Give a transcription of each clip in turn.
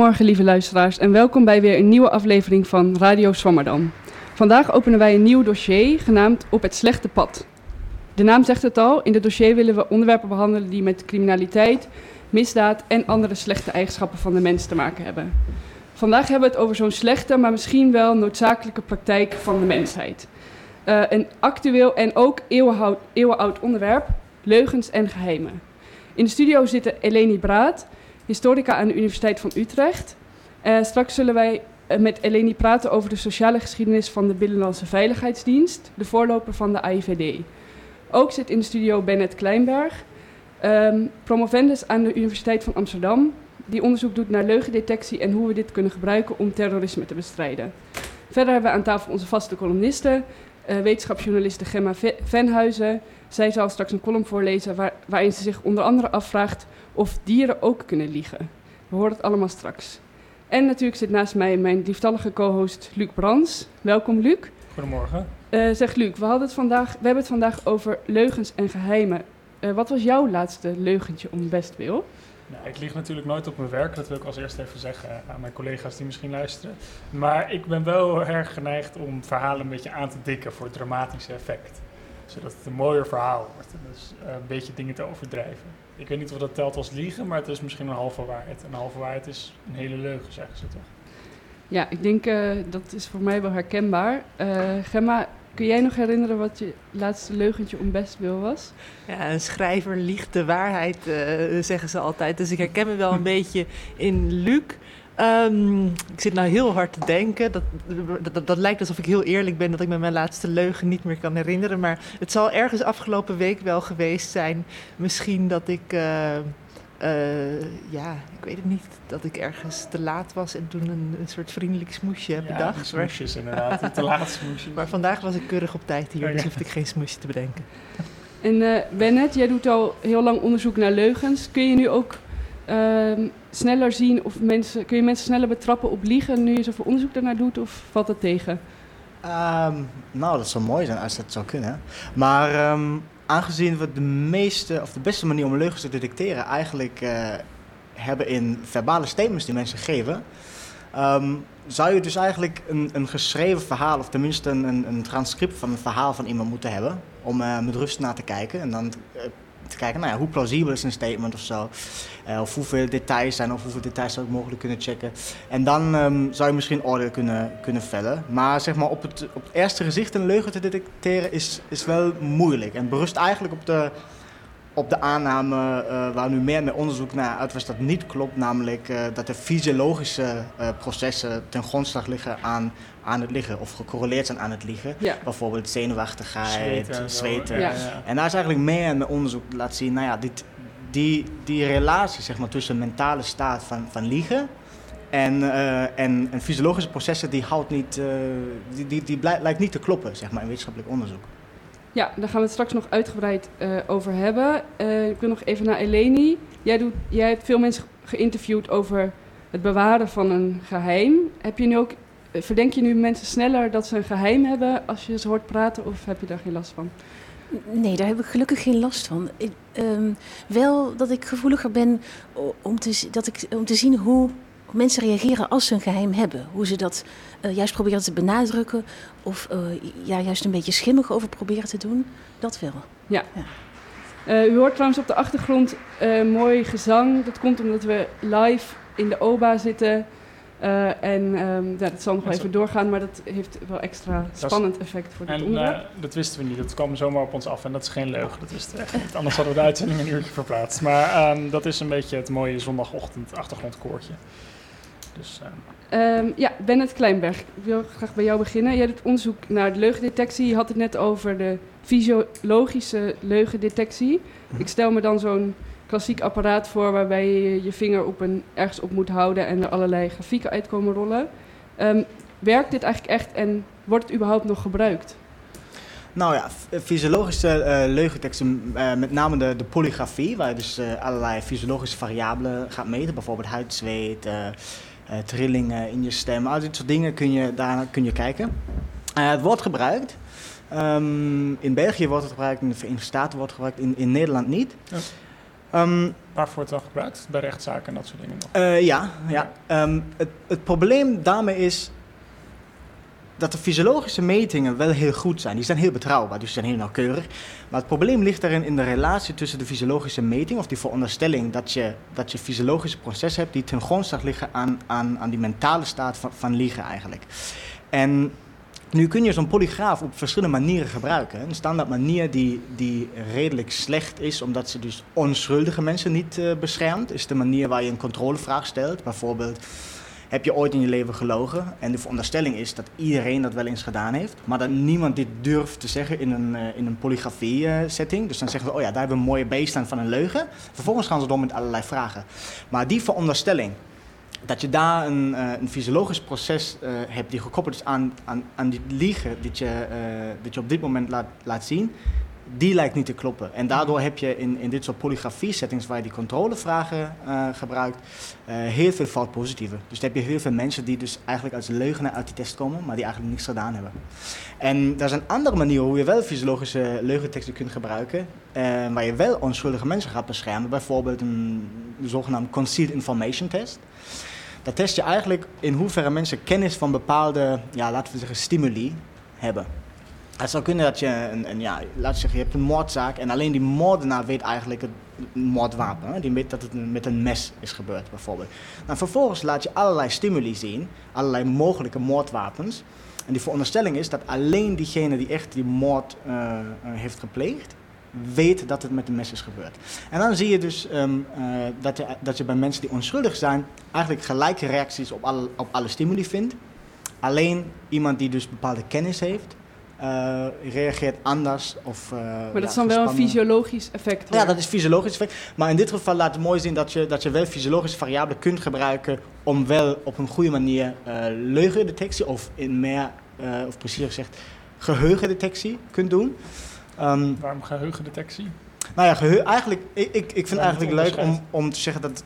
Goedemorgen lieve luisteraars en welkom bij weer een nieuwe aflevering van Radio Swammerdam. Vandaag openen wij een nieuw dossier genaamd Op het slechte pad. De naam zegt het al, in dit dossier willen we onderwerpen behandelen die met criminaliteit, misdaad en andere slechte eigenschappen van de mens te maken hebben. Vandaag hebben we het over zo'n slechte, maar misschien wel noodzakelijke praktijk van de mensheid. Uh, een actueel en ook eeuwenoud, eeuwenoud onderwerp, leugens en geheimen. In de studio zitten Eleni Braat, historica aan de Universiteit van Utrecht. Uh, straks zullen wij uh, met Eleni praten over de sociale geschiedenis van de Binnenlandse Veiligheidsdienst, de voorloper van de AIVD. Ook zit in de studio Bennett Kleinberg, um, promovendus aan de Universiteit van Amsterdam, die onderzoek doet naar leugendetectie en hoe we dit kunnen gebruiken om terrorisme te bestrijden. Verder hebben we aan tafel onze vaste columnisten, uh, wetenschapsjournaliste Gemma Venhuizen. Zij zal straks een column voorlezen waar, waarin ze zich onder andere afvraagt of dieren ook kunnen liegen. We horen het allemaal straks. En natuurlijk zit naast mij mijn lieftallige co-host Luc Brands. Welkom Luc. Goedemorgen. Uh, zeg Luc, we, hadden het vandaag, we hebben het vandaag over leugens en geheimen. Uh, wat was jouw laatste leugentje om best wil? Nou, ik lieg natuurlijk nooit op mijn werk, dat wil ik als eerste even zeggen aan mijn collega's die misschien luisteren. Maar ik ben wel erg geneigd om verhalen een beetje aan te dikken voor het dramatische effect. Zodat het een mooier verhaal wordt en dus uh, een beetje dingen te overdrijven. Ik weet niet of dat telt als liegen, maar het is misschien een halve waarheid. Een halve waarheid is een hele leugen, zeggen ze toch? Ja, ik denk uh, dat is voor mij wel herkenbaar. Uh, Gemma, Kun jij nog herinneren wat je laatste leugentje om best wil was? Ja, een schrijver liegt de waarheid, uh, zeggen ze altijd. Dus ik herken me wel een beetje in Luc. Um, ik zit nou heel hard te denken. Dat, dat, dat, lijkt alsof ik heel eerlijk ben dat ik me mijn laatste leugen niet meer kan herinneren. Maar het zal ergens afgelopen week wel geweest zijn. Misschien dat ik. Uh, uh, ja, ik weet het niet. Dat ik ergens te laat was en toen een, een soort vriendelijk smoesje heb ja, bedacht. smoesjes inderdaad, te laat smoesje. Maar vandaag was ik keurig op tijd hier, dus hoefde ik geen smoesje te bedenken. En uh, Bennett, jij doet al heel lang onderzoek naar leugens. Kun je nu ook uh, sneller zien of mensen, kun je mensen sneller betrappen op liegen nu je zoveel onderzoek daarnaar doet of valt dat tegen? Um, nou, dat zou mooi zijn als dat zou kunnen. Maar um, aangezien we de meeste of de beste manier om leugens te detecteren eigenlijk uh, hebben in verbale statements die mensen geven, zou je dus eigenlijk een, een, geschreven verhaal of tenminste een, een, transcript van een verhaal van iemand moeten hebben om uh, met rust naar te kijken en dan uh, te kijken, nou ja, hoe plausibel is een statement of zo. Uh, of hoeveel details zijn, of hoeveel details zou ik mogelijk kunnen checken. En dan um, zou je misschien oordeel kunnen, kunnen vellen. Maar zeg maar, op het, op het eerste gezicht een leugen te detecteren is, is wel moeilijk. En berust eigenlijk op de, op de aanname uh, waar nu meer met onderzoek naar uitwijst dat niet klopt. Namelijk uh, dat er fysiologische processen ten grondslag liggen aan aan het liggen of gecorreleerd zijn aan het liggen. Ja. Bijvoorbeeld zenuwachtigheid, zweten. zweten. Ja. En daar is eigenlijk meer met onderzoek laat zien, nou ja, dit, die, die relatie zeg maar, tussen mentale staat van, van liegen en, uh, en, fysiologische processen, die, houdt niet, uh, die, die, lijkt niet te kloppen zeg maar, in wetenschappelijk onderzoek. Ja, daar gaan we het straks nog uitgebreid uh, over hebben. ik wil nog even naar Eleni. Jij, doet, jij hebt veel mensen geïnterviewd over het bewaren van een geheim. Heb je nu ook Verdenk je nu mensen sneller dat ze een geheim hebben als je ze hoort praten, of heb je daar geen last van? Nee, daar heb ik gelukkig geen last van. Ik, um, wel dat ik gevoeliger ben om te, dat ik, om te zien hoe mensen reageren als ze een geheim hebben. Hoe ze dat uh, juist proberen te benadrukken of uh, ja, juist een beetje schimmig over proberen te doen. Dat wel. Ja. ja. Uh, u hoort trouwens op de achtergrond mooi gezang. Dat komt omdat we live in de OBA zitten uh, en um, ja, dat zal nog wel even doorgaan, maar dat heeft wel extra spannend effect voor dit en, onderwerp. Uh, dat wisten we niet, dat kwam zomaar op ons af en dat is geen leugen, dat wisten we echt niet. Anders hadden we de uitzending een uurtje verplaatst. Maar um, dat is een beetje het mooie zondagochtend achtergrondkoortje. Dus, um. um, ja, Bennett Kleinberg, ik wil graag bij jou beginnen. Jij doet onderzoek naar de leugendetectie. Je had het net over de fysiologische leugendetectie. Ik stel me dan zo'n klassiek apparaat voor waarbij je je vinger op een, ergens op moet houden en er allerlei grafieken uit komen rollen. Um, werkt dit eigenlijk echt en wordt het überhaupt nog gebruikt? Nou ja, fysiologische uh, leugenteksten, uh, met name de, de polygrafie, waar je dus uh, allerlei fysiologische variabelen gaat meten, bijvoorbeeld huidzweet, trillingen in je stem, al dit soort dingen kun je, daar kun je kijken. het wordt gebruikt. Um, in België wordt het gebruikt, in de Verenigde Staten wordt het gebruikt, in, in Nederland niet. Ja. Ehm, Waarvoor wordt het dan gebruikt? Bij rechtszaken en dat soort dingen nog? Eh, ja, ja. Ehm, het, het probleem daarmee is dat de fysiologische metingen wel heel goed zijn. Die zijn heel betrouwbaar, dus die zijn heel nauwkeurig. Maar het probleem ligt erin in de relatie tussen de fysiologische meting, of die veronderstelling dat je, dat je fysiologische processen hebt die ten grondslag liggen aan, aan, aan die mentale staat van, van liegen eigenlijk. En nu kun je zo'n polygraaf op verschillende manieren gebruiken. Een standaard manier die, die redelijk slecht is, omdat ze dus onschuldige mensen niet uh, beschermt, is de manier waar je een controlevraag stelt. Bijvoorbeeld, heb je ooit in je leven gelogen? En de veronderstelling is dat iedereen dat wel eens gedaan heeft, maar dat niemand dit durft te zeggen in een, uh, in een polygrafie-setting. dus dan zeggen we, oh ja, daar hebben we een mooie baseline van een leugen. Vervolgens gaan ze door met allerlei vragen. Maar die veronderstelling, dat je daar een, uh, een fysiologisch proces uh, hebt die gekoppeld is aan, aan, aan die liegen dat je, uh, dat je op dit moment laat, laat zien, die lijkt niet te kloppen. En daardoor heb je in, in dit soort polygrafie-settings waar je die controlevragen gebruikt, heel veel fout positieve. Dus dan heb je heel veel mensen die dus eigenlijk als leugenaar uit die test komen, maar die eigenlijk niks gedaan hebben. En er zijn andere manieren hoe je wel fysiologische leugenteksten kunt gebruiken, waar je wel onschuldige mensen gaat beschermen. Bijvoorbeeld een zogenaamde concealed information test. Dat test je eigenlijk in hoeverre mensen kennis van bepaalde, ja, laten we zeggen, stimuli hebben. Het zou kunnen dat je, een, een, ja, we zeggen, je hebt een moordzaak en alleen die moordenaar weet eigenlijk het moordwapen. Die weet dat het met een mes is gebeurd, bijvoorbeeld. Nou, vervolgens laat je allerlei stimuli zien, allerlei mogelijke moordwapens. En die veronderstelling is dat alleen diegene die echt die moord uh, uh, heeft gepleegd, weet dat het met een mes is gebeurd. En dan zie je dus um, uh, dat, je, dat je bij mensen die onschuldig zijn eigenlijk gelijke reacties op alle, op alle stimuli vindt. Alleen iemand die dus bepaalde kennis heeft, uh, reageert anders. Of, uh, maar dat ja, is dan wel een fysiologisch effect? Hoor. Ja, dat is fysiologisch effect. Maar in dit geval laat het mooi zien dat je, dat je wel fysiologische variabelen kunt gebruiken om wel op een goede manier leugendetectie of in meer, of precies gezegd, geheugendetectie kunt doen. Um, Waarom geheugendetectie? Nou ja, geheu eigenlijk, ik, ik, ik vind het eigenlijk leuk om, om te zeggen dat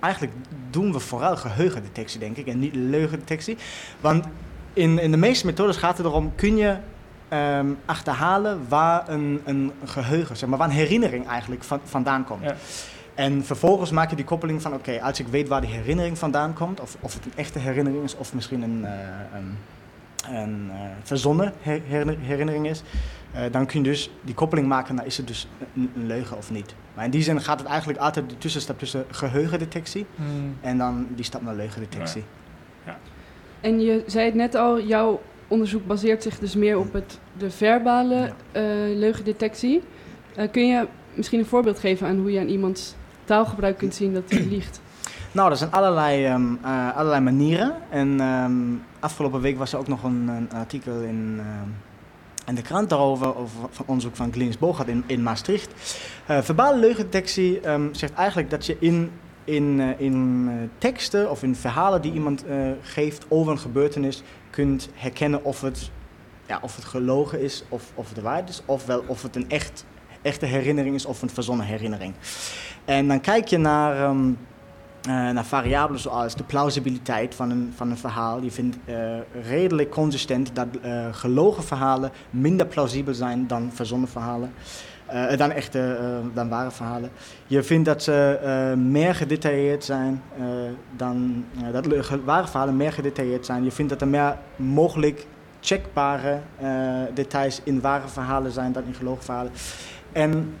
eigenlijk doen we vooral geheugendetectie, denk ik, en niet leugendetectie. Want in, in de meeste methodes gaat het erom, kun je um, achterhalen waar een, een geheugen, zeg maar, waar een herinnering eigenlijk van, vandaan komt. Ja. En vervolgens maak je die koppeling van, oké, okay, als ik weet waar die herinnering vandaan komt, of, of het een echte herinnering is, of misschien een, uh, een, een uh, verzonnen her herinnering is, dan kun je dus die koppeling maken naar is het dus een, een, leugen of niet. Maar in die zin gaat het eigenlijk altijd de tussenstap tussen geheugendetectie hmm. en dan die stap naar leugendetectie. Ja. Ja. En je zei het net al, jouw onderzoek baseert zich dus meer op het, de verbale ja. uh, leugendetectie. Uh, kun je misschien een voorbeeld geven aan hoe je aan iemands taalgebruik kunt zien dat hij liegt? Nou, er zijn allerlei, um, uh, allerlei manieren. En um, afgelopen week was er ook nog een, een artikel in, in de krant daarover, over van onderzoek van Glins Bogart in, in Maastricht. Uh, verbale leugendetectie um, zegt eigenlijk dat je in, in, uh, in uh, teksten of in verhalen die iemand geeft over een gebeurtenis kunt herkennen of het, ja, of het gelogen is of, of het de waarheid is, ofwel of het een echt, echte herinnering is of een verzonnen herinnering. En dan kijk je naar. Uh, naar variabelen zoals de plausibiliteit van een, van een verhaal. Je vindt uh, redelijk consistent dat uh, gelogen verhalen minder plausibel zijn dan verzonnen verhalen. dan echte, dan ware verhalen. Je vindt dat ze meer gedetailleerd zijn dan, dat ware verhalen meer gedetailleerd zijn. Je vindt dat er meer mogelijk checkbare details in ware verhalen zijn dan in gelogen verhalen. En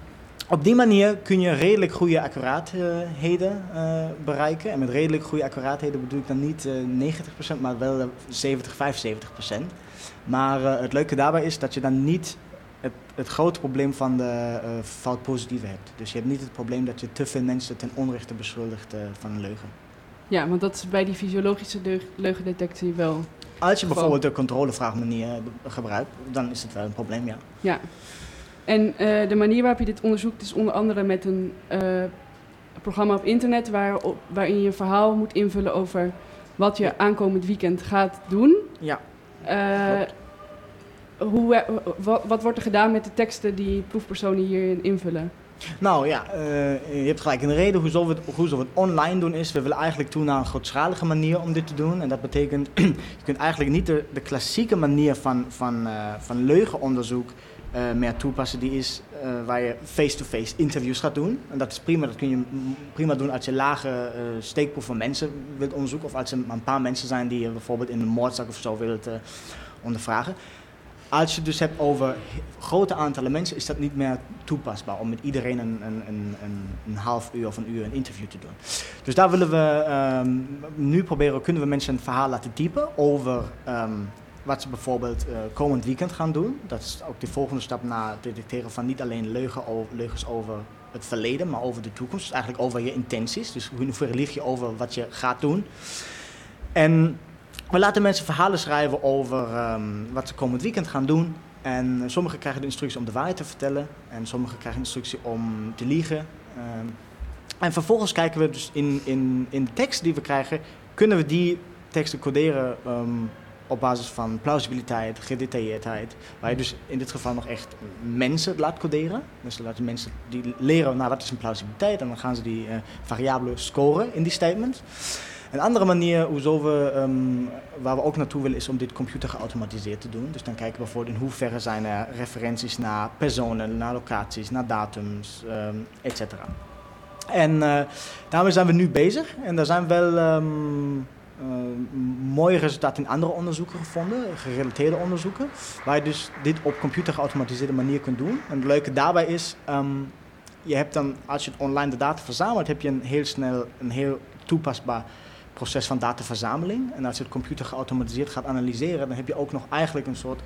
op die manier kun je redelijk goede accuraatheden uh, bereiken. En met redelijk goede accuraatheden bedoel ik dan niet uh, 90%, maar wel 70, 75%. Maar uh, het leuke daarbij is dat je dan niet het, het grote probleem van de uh, fout positieve hebt. Dus je hebt niet het probleem dat je te veel mensen ten onrechte beschuldigt van een leugen. Ja, want dat is bij die fysiologische leugendetectie wel. Als je bijvoorbeeld de controlevraagmanier gebruikt, dan is het wel een probleem, ja. Ja. En uh, de manier waarop je dit onderzoekt is onder andere met een uh, programma op internet waar, op, waarin je een verhaal moet invullen over wat je aankomend weekend gaat doen. Ja. Uh, hoe, wat, wat, wordt er gedaan met de teksten die proefpersonen hierin invullen? Nou ja, eh, je hebt gelijk een reden hoezo we, het, hoezo we het online doen is, we willen eigenlijk toe naar een grootschalige manier om dit te doen. En dat betekent, je kunt eigenlijk niet de, de klassieke manier van, van, van leugenonderzoek uh, meer toepassen. Die is waar je face-to-face interviews gaat doen. En dat is prima, dat kun je prima doen als je lage steekproef van mensen wilt onderzoeken. Of als er een paar mensen zijn die je bijvoorbeeld in een moordzaak of zo wilt ondervragen. Als je het dus hebt over grote aantallen mensen, is dat niet meer toepasbaar om met iedereen een, een, een, een, half uur of een uur een interview te doen. Dus daar willen we um, nu proberen, kunnen we mensen een verhaal laten typen over um, wat ze bijvoorbeeld uh, komend weekend gaan doen. Dat is ook de volgende stap naar het detecteren van niet alleen leugen over, leugens over het verleden, maar over de toekomst. Dus eigenlijk over je intenties. Dus in hoeverre lieg je over wat je gaat doen. En we laten mensen verhalen schrijven over um, wat ze komend weekend gaan doen. En sommigen krijgen de instructie om de waarheid te vertellen. En sommigen krijgen instructie om te liegen. Um, en vervolgens kijken we dus in, in, in de tekst die we krijgen, kunnen we die teksten coderen um, op basis van plausibiliteit, gedetailleerdheid. Waar je dus in dit geval nog echt mensen laat coderen. Dus laten mensen die leren, nou wat is een plausibiliteit? En dan gaan ze die uh, variabelen scoren in die statement. Een andere manier hoezo we, um, waar we ook naartoe willen is om dit computer geautomatiseerd te doen. Dus dan kijken we bijvoorbeeld in hoeverre zijn er referenties naar personen, naar locaties, naar datums, um, et cetera. En uh, daarmee zijn we nu bezig en daar zijn wel uh, mooie resultaten in andere onderzoeken gevonden, gerelateerde onderzoeken, waar je dus dit op computer geautomatiseerde manier kunt doen. En het leuke daarbij is, um, je hebt dan, als je online de data verzamelt, heb je een heel snel, een heel toepasbaar proces van dataverzameling. En als je het computer geautomatiseerd gaat analyseren, dan heb je ook nog eigenlijk een soort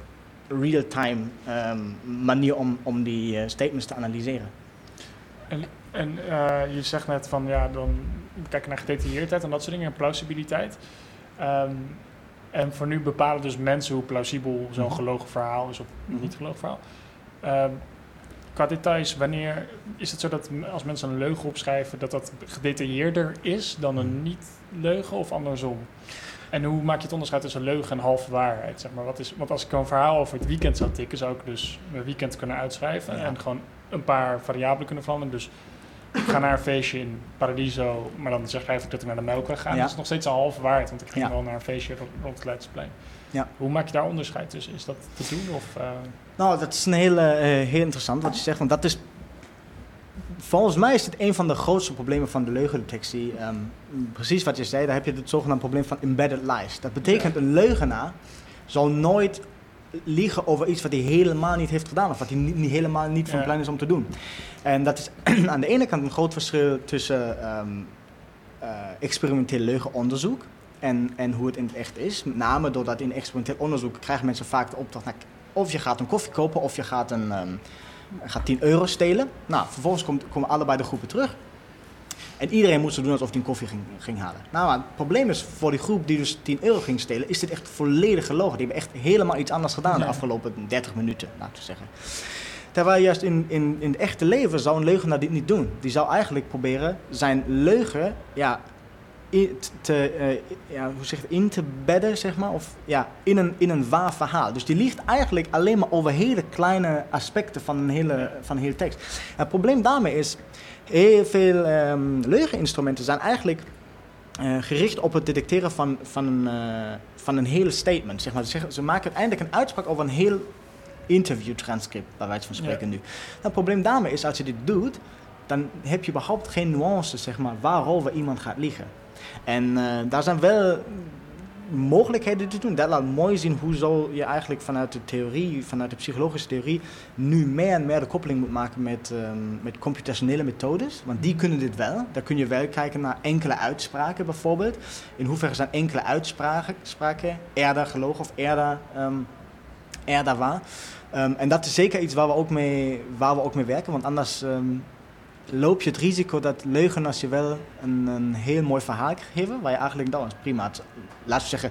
real-time um, manier om, om die uh, statements te analyseren. En, en uh, je zegt net van ja, dan kijken naar gedetailleerdheid en dat soort dingen en plausibiliteit. Um, en voor nu bepalen dus mensen hoe plausibel zo'n -hmm. gelogen verhaal is of -hmm. niet gelogen verhaal. Um, qua details, wanneer is het zo dat als mensen een leugen opschrijven, dat dat gedetailleerder is dan een niet-leugen of andersom? En hoe maak je het onderscheid tussen leugen en halve waarheid? Zeg maar? Wat is, want als ik een verhaal over het weekend zou tikken, zou ik dus mijn weekend kunnen uitschrijven ja. en gewoon een paar variabelen kunnen veranderen. Dus ga naar een feestje in Paradiso, maar dan schrijf ik dat ik naar de Melkweg ga. Ja. Dat is nog steeds een halve waarheid, want ik ging ja. wel naar een feestje rond het Leidseplein. Ja. Hoe maak je daar onderscheid tussen? Is dat te doen? Of, uh... Nou, dat is een hele, uh, heel interessant wat je zegt. Want dat is, volgens mij is het een van de grootste problemen van de leugendetectie. Um, precies wat je zei, daar heb je het zogenaamde probleem van embedded lies. Dat betekent een leugenaar zal nooit liegen over iets wat hij helemaal niet heeft gedaan. Of wat hij niet, niet helemaal niet van plan is om te doen. En dat is aan de ene kant een groot verschil tussen um, uh, experimenteel leugenonderzoek en, en hoe het in het echt is. Met name doordat in experimenteel onderzoek krijgen mensen vaak de opdracht... Nou, of je gaat een koffie kopen of je gaat, een, um, gaat 10 euro stelen. Nou, vervolgens komt, komen allebei de groepen terug. En iedereen moest doen alsof hij een koffie ging, ging halen. Nou, het probleem is voor die groep die dus 10 euro ging stelen... is dit echt volledig gelogen. Die hebben echt helemaal iets anders gedaan de afgelopen 30 minuten, laten we zeggen. Terwijl juist in, in, in het echte leven zou een leugenaar dit niet doen. Die zou eigenlijk proberen zijn leugen ja, in te, uh, ja, hoe zeg het, in te bedden, zeg maar. Of ja, in een, in een waar verhaal. Dus die liegt eigenlijk alleen maar over hele kleine aspecten van een hele, van een hele tekst. Het probleem daarmee is, heel veel um, leugeninstrumenten zijn eigenlijk uh, gericht op het detecteren van, van, een, uh, van een hele statement. Zeg maar. ze, ze maken uiteindelijk een uitspraak over een heel interviewtranscript, bij wijze van spreken ja. nu. Nou, het probleem daarmee is, als je dit doet, dan heb je überhaupt geen nuances, zeg maar, waarover iemand gaat liegen. En uh, daar zijn wel mogelijkheden te doen. Dat laat mooi zien hoe zo je eigenlijk vanuit de theorie, vanuit de psychologische theorie, nu meer en meer de koppeling moet maken met, um, met computationele methodes. Want die kunnen dit wel. Daar kun je wel kijken naar enkele uitspraken bijvoorbeeld. In hoeverre zijn enkele uitspraken eerder gelogen of eerder, um, eerder waar. Um, en dat is zeker iets waar we ook mee, waar we ook mee werken, want anders loop je het risico dat leugenaars je wel een, een heel mooi verhaal geven, waar je eigenlijk dan is prima. Het, laten we zeggen,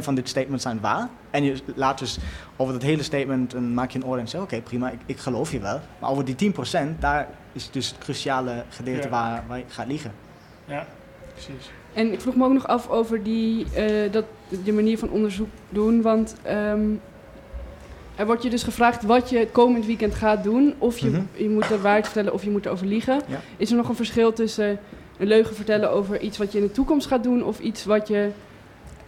90% van dit statement zijn waar. En je laat dus over dat hele statement een, maak je een oordeel en zeg: oké, prima, ik, ik, geloof je wel. Maar over die 10%, daar is dus het cruciale gedeelte ja. waar, waar je gaat liegen. Ja, precies. En ik vroeg me ook nog af over die, uh, dat, de manier van onderzoek doen, want um, er wordt je dus gevraagd wat je komend weekend gaat doen. Of je, Mhm. je moet de waarheid vertellen of je moet erover liegen. Ja. Is er nog een verschil tussen een leugen vertellen over iets wat je in de toekomst gaat doen... of iets wat je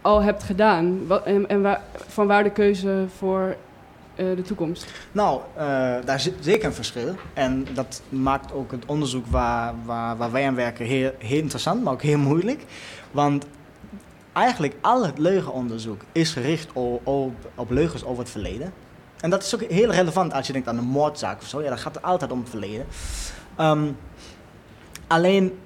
al hebt gedaan? Wat, en en waar, van waar de keuze voor eh, de toekomst? Nou, eh, daar zit zeker een verschil. En dat maakt ook het onderzoek waar, waar, waar wij aan werken heel, heel interessant, maar ook heel moeilijk. Want eigenlijk al het leugenonderzoek is gericht op, op, op leugens over het verleden. En dat is ook heel relevant als je denkt aan een moordzaak of zo. Ja, dan gaat het altijd om het verleden. Ehm, alleen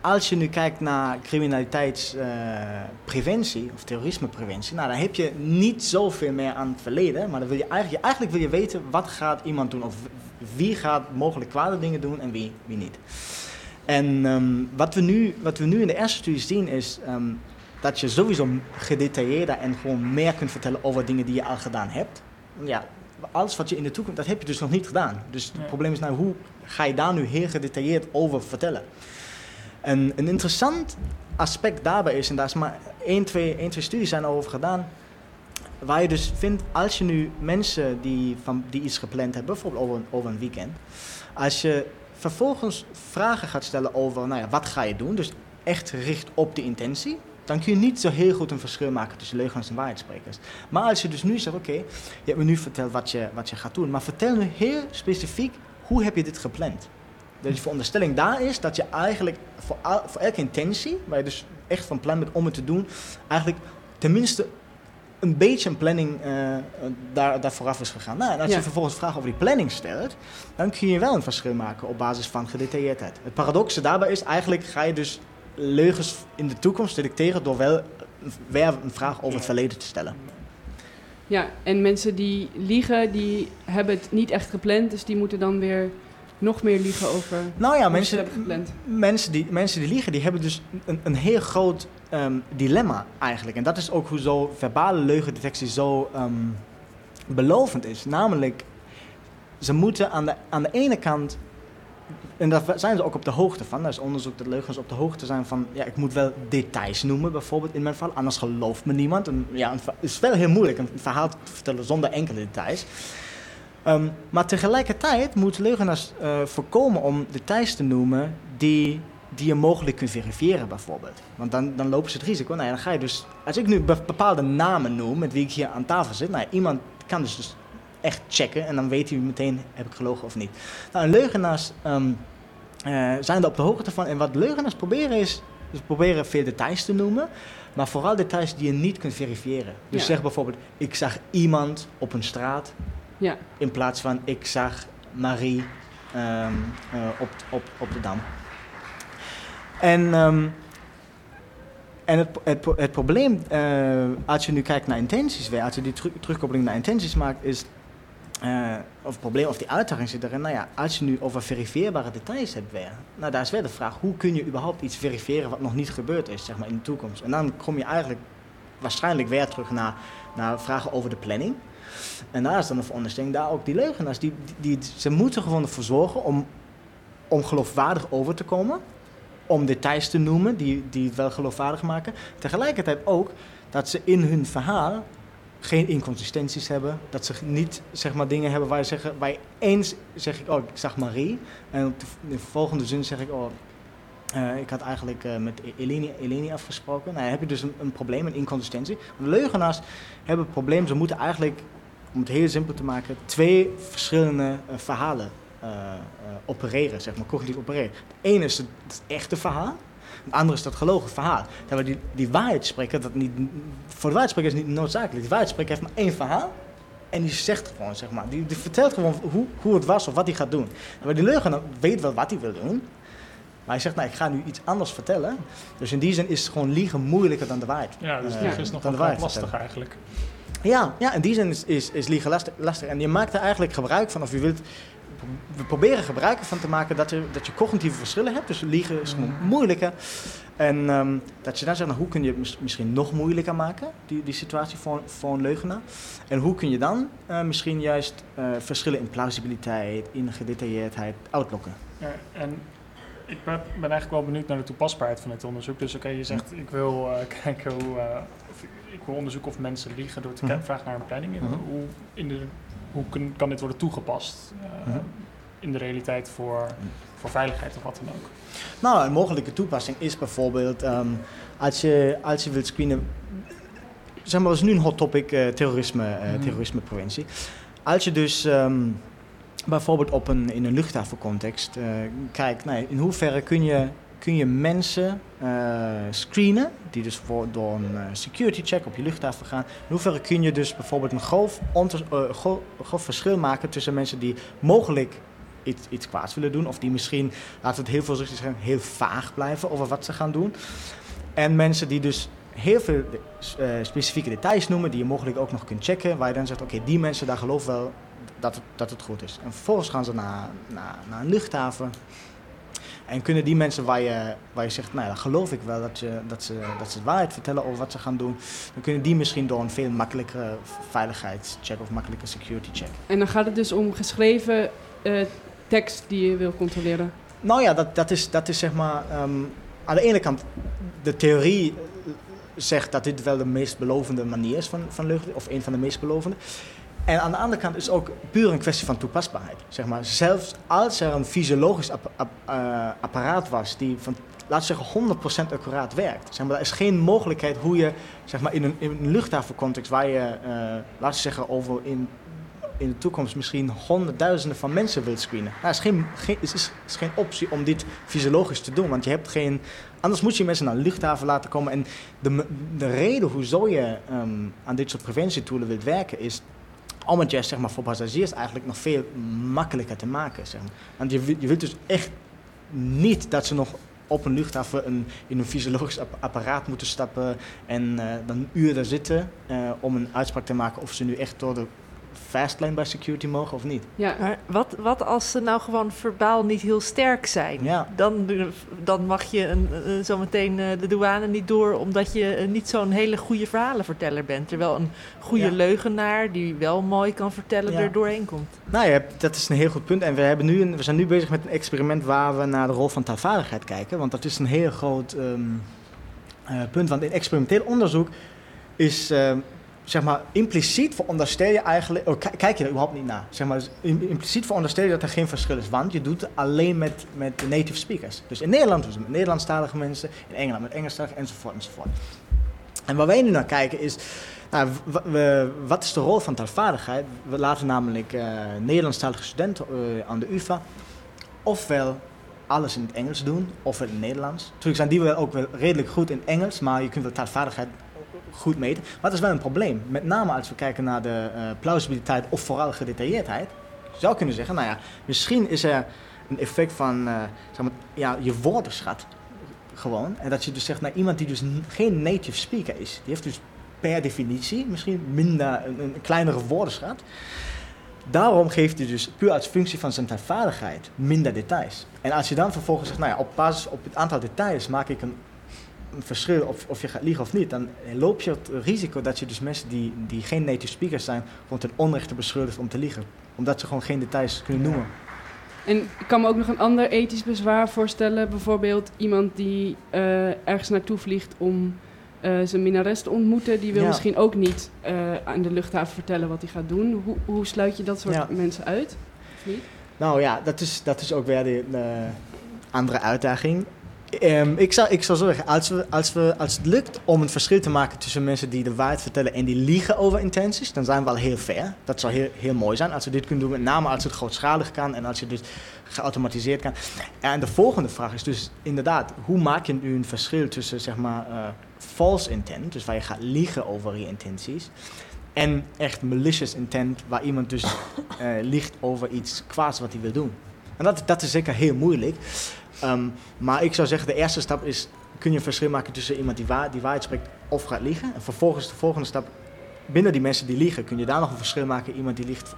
als je nu kijkt naar criminaliteitspreventie of terrorismepreventie, nou, dan heb je niet zoveel meer aan het verleden. Maar dan wil je eigenlijk, eigenlijk wil je weten wat gaat iemand doen of wie gaat mogelijk kwade dingen doen en wie, wie niet. En ehm, wat, we nu, wat we nu in de eerste studie zien is ehm, dat je sowieso gedetailleerder en gewoon meer kunt vertellen over dingen die je al gedaan hebt. Ja, alles wat je in de toekomst, dat heb je dus nog niet gedaan. Dus het probleem is nou, hoe ga je daar nu heel gedetailleerd over vertellen? En een interessant aspect daarbij is, en daar is maar één, twee, één, twee studies zijn over gedaan, waar je dus vindt, als je nu mensen die, van, die iets gepland hebben, bijvoorbeeld over, een- over een weekend, als je vervolgens vragen gaat stellen over, nou ja, wat ga je doen, dus echt gericht op de intentie, dan kun je niet zo heel goed een verschil maken tussen leugens en waarheidssprekers. Maar als je dus nu zegt, oké, je hebt me nu verteld wat je, wat je gaat doen, maar vertel nu heel specifiek, hoe heb je dit gepland? Dus de veronderstelling daar is dat je eigenlijk voor, elke intentie, waar je dus echt van plan bent om het te doen, eigenlijk tenminste een beetje een planning eh, daar, daar vooraf is gegaan. Nou, en als Ja. je vervolgens vragen over die planning stelt, dan kun je wel een verschil maken op basis van gedetailleerdheid. Het paradoxe daarbij is eigenlijk ga je dus leugens in de toekomst detecteren door wel weer een vraag over het verleden te stellen. Ja, en mensen die liegen, die hebben het niet echt gepland. Dus die moeten dan weer nog meer liegen over Nou ja, mensen, hebben gepland. mensen, die, mensen die liegen, die hebben dus een, een heel groot ehm, dilemma eigenlijk. En dat is ook hoe zo verbale leugendetectie zo ehm, belovend is. Namelijk, ze moeten aan de, aan de ene kant, en daar zijn ze ook op de hoogte van, daar is onderzoek dat leugens op de hoogte zijn van, ja, ik moet wel details noemen, bijvoorbeeld in mijn geval, anders gelooft me niemand. En, ja, het is wel heel moeilijk een verhaal te vertellen zonder enkele details. Ehm, maar tegelijkertijd moeten leugenaars eh, voorkomen om details te noemen die, die je mogelijk kunt verifiëren, bijvoorbeeld. Want dan, dan lopen ze het risico. Nou ja, dan ga je dus, als ik nu be- bepaalde namen noem met wie ik hier aan tafel zit, nou iemand kan dus, dus echt checken en dan weet hij meteen heb ik gelogen of niet. Nou, en leugenaars ehm, eh, zijn er op de hoogte van. En wat leugenaars proberen is, ze proberen veel details te noemen, maar vooral details die je niet kunt verifiëren. Dus Ja. zeg bijvoorbeeld, ik zag iemand op een straat Ja, in plaats van ik zag Marie ehm, eh, op, op, op de dam. En, ehm, en het, het, het probleem, eh, als je nu kijkt naar intenties als je die teru- terugkoppeling naar intenties maakt, is. Eh, of probleem of die uitdaging zit erin. Nou ja, als je nu over verifieerbare details hebt weer. Nou, daar is weer de vraag: hoe kun je überhaupt iets verifiëren wat nog niet gebeurd is, zeg maar in de toekomst? En dan kom je eigenlijk waarschijnlijk weer terug naar, naar vragen over de planning. En daar is dan de veronderstelling, daar ook die leugenaars, die, die, die- ze moeten gewoon ervoor zorgen om, om geloofwaardig over te komen. Om details te noemen die, die het wel geloofwaardig maken. Tegelijkertijd ook dat ze in hun verhaal geen inconsistenties hebben. Dat ze niet zeg maar, dingen hebben waar je zeggen, waar eens zeg ik, oh, ik zag Marie. En op de, de volgende zin zeg ik, oh, eh, ik had eigenlijk eh, met Eleni, Eleni afgesproken. Nou, dan heb je dus een, een probleem, een inconsistentie. De leugenaars hebben het probleem, ze moeten eigenlijk, om het heel simpel te maken, twee verschillende eh, verhalen opereren, zeg maar, cognitief opereren. Het ene is het echte verhaal, het andere is dat gelogen verhaal. Terwijl die, die waarheidsspreker, dat niet, voor de waarheidsspreker is niet noodzakelijk. Die waarheidsspreker heeft maar één verhaal. En die zegt gewoon, zeg maar, die, die vertelt gewoon hoe, hoe het was of wat hij gaat doen. Maar die leugenaar weet wel wat hij wil doen. Maar hij zegt, nou, ik ga nu iets anders vertellen. Dus in die zin is gewoon liegen moeilijker dan de waarheid. Ja, dus eh, liegen is nog dan de wel waarheid lastig vertellen. eigenlijk. Ja, ja, in die zin is, is, is liegen lastig, lastig. En je maakt er eigenlijk gebruik van, of je wilt... We proberen gebruik ervan te maken dat, er, dat je cognitieve verschillen hebt. Dus liegen is gewoon moeilijker. En ehm, dat je dan zegt, nou, hoe kun je het mis- misschien nog moeilijker maken, die, die situatie voor, voor een leugenaar. En hoe kun je dan eh, misschien juist eh, verschillen in plausibiliteit, in gedetailleerdheid uitlokken. Ja, en ik ben, ben eigenlijk wel benieuwd naar de toepasbaarheid van dit onderzoek. Dus oké, je zegt ik wil eh, kijken hoe. of ik- wil onderzoeken of mensen liegen door te Mhm. vragen naar een planning. Mhm. Hoe in de hoe kun- kan dit worden toegepast eh, Mhm. in de realiteit voor, voor veiligheid of wat dan ook. Nou, een mogelijke toepassing is bijvoorbeeld ehm, als, je, als je wilt screenen. Zeg maar, dat is nu een hot topic eh, terrorisme, Mhm. terrorismepreventie. Als je dus ehm, bijvoorbeeld op een, in een luchthavencontext kijkt, nou, in hoeverre kun je, kun je mensen eh, screenen, die dus voor, door een eh, security check op je luchthaven gaan. In hoeverre kun je dus bijvoorbeeld een grof, eh, verschil maken tussen mensen die mogelijk iets, iets kwaads willen doen, of die misschien laten we het heel voorzichtig zeggen, heel vaag blijven over wat ze gaan doen. En mensen die dus heel veel specifieke details noemen, die je mogelijk ook nog kunt checken, waar je dan zegt, oké, die mensen, daar geloof wel dat het, dat het goed is. En vervolgens gaan ze naar, naar, naar een luchthaven. En kunnen die mensen waar je, waar je zegt, nou, dan geloof ik wel dat, je, dat, ze, dat ze de waarheid vertellen over wat ze gaan doen, dan kunnen die misschien door een veel makkelijkere veiligheidscheck of makkelijke security check. En dan gaat het dus om geschreven eh, tekst die je wil controleren. Nou ja, dat, dat, is, dat is zeg maar. ehm, aan de ene kant, de theorie eh, zegt dat dit wel de meest belovende manier is van, van lucht, of een van de meest belovende. En aan de andere kant is ook puur een kwestie van toepasbaarheid. Zeg maar, zelfs als er een fysiologisch eh, apparaat was die van, laten we zeggen, 100% accuraat werkt. Zeg maar, er is geen mogelijkheid hoe je zeg maar, in, een, in een luchthavencontext waar je, eh, laten we zeggen, over in in de toekomst misschien honderdduizenden van mensen wilt screenen. Nou, is geen, is, geen optie om dit fysiologisch te doen, want je hebt geen... Anders moet je mensen naar de luchthaven laten komen. En de, de reden hoezo je ehm, aan dit soort preventietools wilt werken is om het juist zeg maar, voor passagiers eigenlijk nog veel makkelijker te maken. Zeg. Want je, je wilt dus echt niet dat ze nog op een luchthaven een, in een fysiologisch app- apparaat moeten stappen en eh, dan daar zitten eh, om een uitspraak te maken of ze nu echt door de fastlane bij security mogen of niet. Ja, Maar wat, wat als ze nou gewoon verbaal niet heel sterk zijn? Ja. Dan, dan mag je een, zometeen eh, de douane niet door, omdat je eh, niet zo'n hele goede verhalenverteller bent. Terwijl een goede Ja. leugenaar, die wel mooi kan vertellen, Ja. er doorheen komt. Nou ja, dat is een heel goed punt. En we, hebben nu een, we zijn nu bezig met een experiment waar we naar de rol van taalvaardigheid kijken. Want dat is een heel groot ehm, eh, punt. Want in experimenteel onderzoek is, ehm, zeg maar, impliciet veronderstel je eigenlijk... Oh, ki- kijk je er überhaupt niet naar. Zeg maar, dus im- impliciet veronderstel je dat er geen verschil is. Want je doet het alleen met, met native speakers. Dus in Nederland doen ze het met Nederlandstalige mensen. In Engeland met Engelstaligen, enzovoort, enzovoort. En waar wij nu naar kijken is... Nou, wat is de rol van taalvaardigheid? We laten namelijk eh, Nederlandstalige studenten eh, aan de UvA ofwel alles in het Engels doen, ofwel in het Nederlands. Natuurlijk zijn die wel ook wel redelijk goed in Engels, maar je kunt wel taalvaardigheid goed meten. Maar dat is wel een probleem. Met name als we kijken naar de eh, plausibiliteit of vooral gedetailleerdheid. Je zou kunnen zeggen, nou ja, misschien is er een effect van eh, zeg maar, ja, je woordenschat gewoon. En dat je dus zegt, nou, iemand die dus geen native speaker is, die heeft dus per definitie misschien minder een, een kleinere woordenschat. Daarom geeft hij dus puur als functie van zijn taalvaardigheid minder details. En als je dan vervolgens zegt, nou ja, op basis op het aantal details maak ik een, een verschil of, of je gaat liegen of niet, dan loop je het risico dat je dus mensen die, die geen native speakers zijn, gewoon ten onrechte beschuldigt om te liegen. Omdat ze gewoon geen details kunnen noemen. En ik kan me ook nog een ander ethisch bezwaar voorstellen. Bijvoorbeeld iemand die eh, ergens naartoe vliegt om eh, zijn minnares te ontmoeten. Die wil Ja. misschien ook niet eh, aan de luchthaven vertellen wat hij gaat doen. Hoe, hoe sluit je dat soort Ja. mensen uit? Of niet? Nou ja, dat is, dat is ook weer de andere uitdaging. Ehm, ik, zou, ik zou zo zeggen, als, als, we, als het lukt om een verschil te maken tussen mensen die de waarheid vertellen en die liegen over intenties, dan zijn we al heel ver. Dat zou heel, heel mooi zijn als we dit kunnen doen, met name als het grootschalig kan en als je dus geautomatiseerd kan. En de volgende vraag is dus inderdaad, hoe maak je nu een verschil tussen zeg maar eh, false intent, dus waar je gaat liegen over je intenties, en echt malicious intent, waar iemand dus eh, liegt over iets kwaads wat hij wil doen. En dat, dat is zeker heel moeilijk. Ehm, maar ik zou zeggen, de eerste stap is, kun je een verschil maken tussen iemand die, waar, die waarheid spreekt of gaat liegen. En vervolgens de volgende stap, binnen die mensen die liegen, kun je daar nog een verschil maken. Iemand die liegt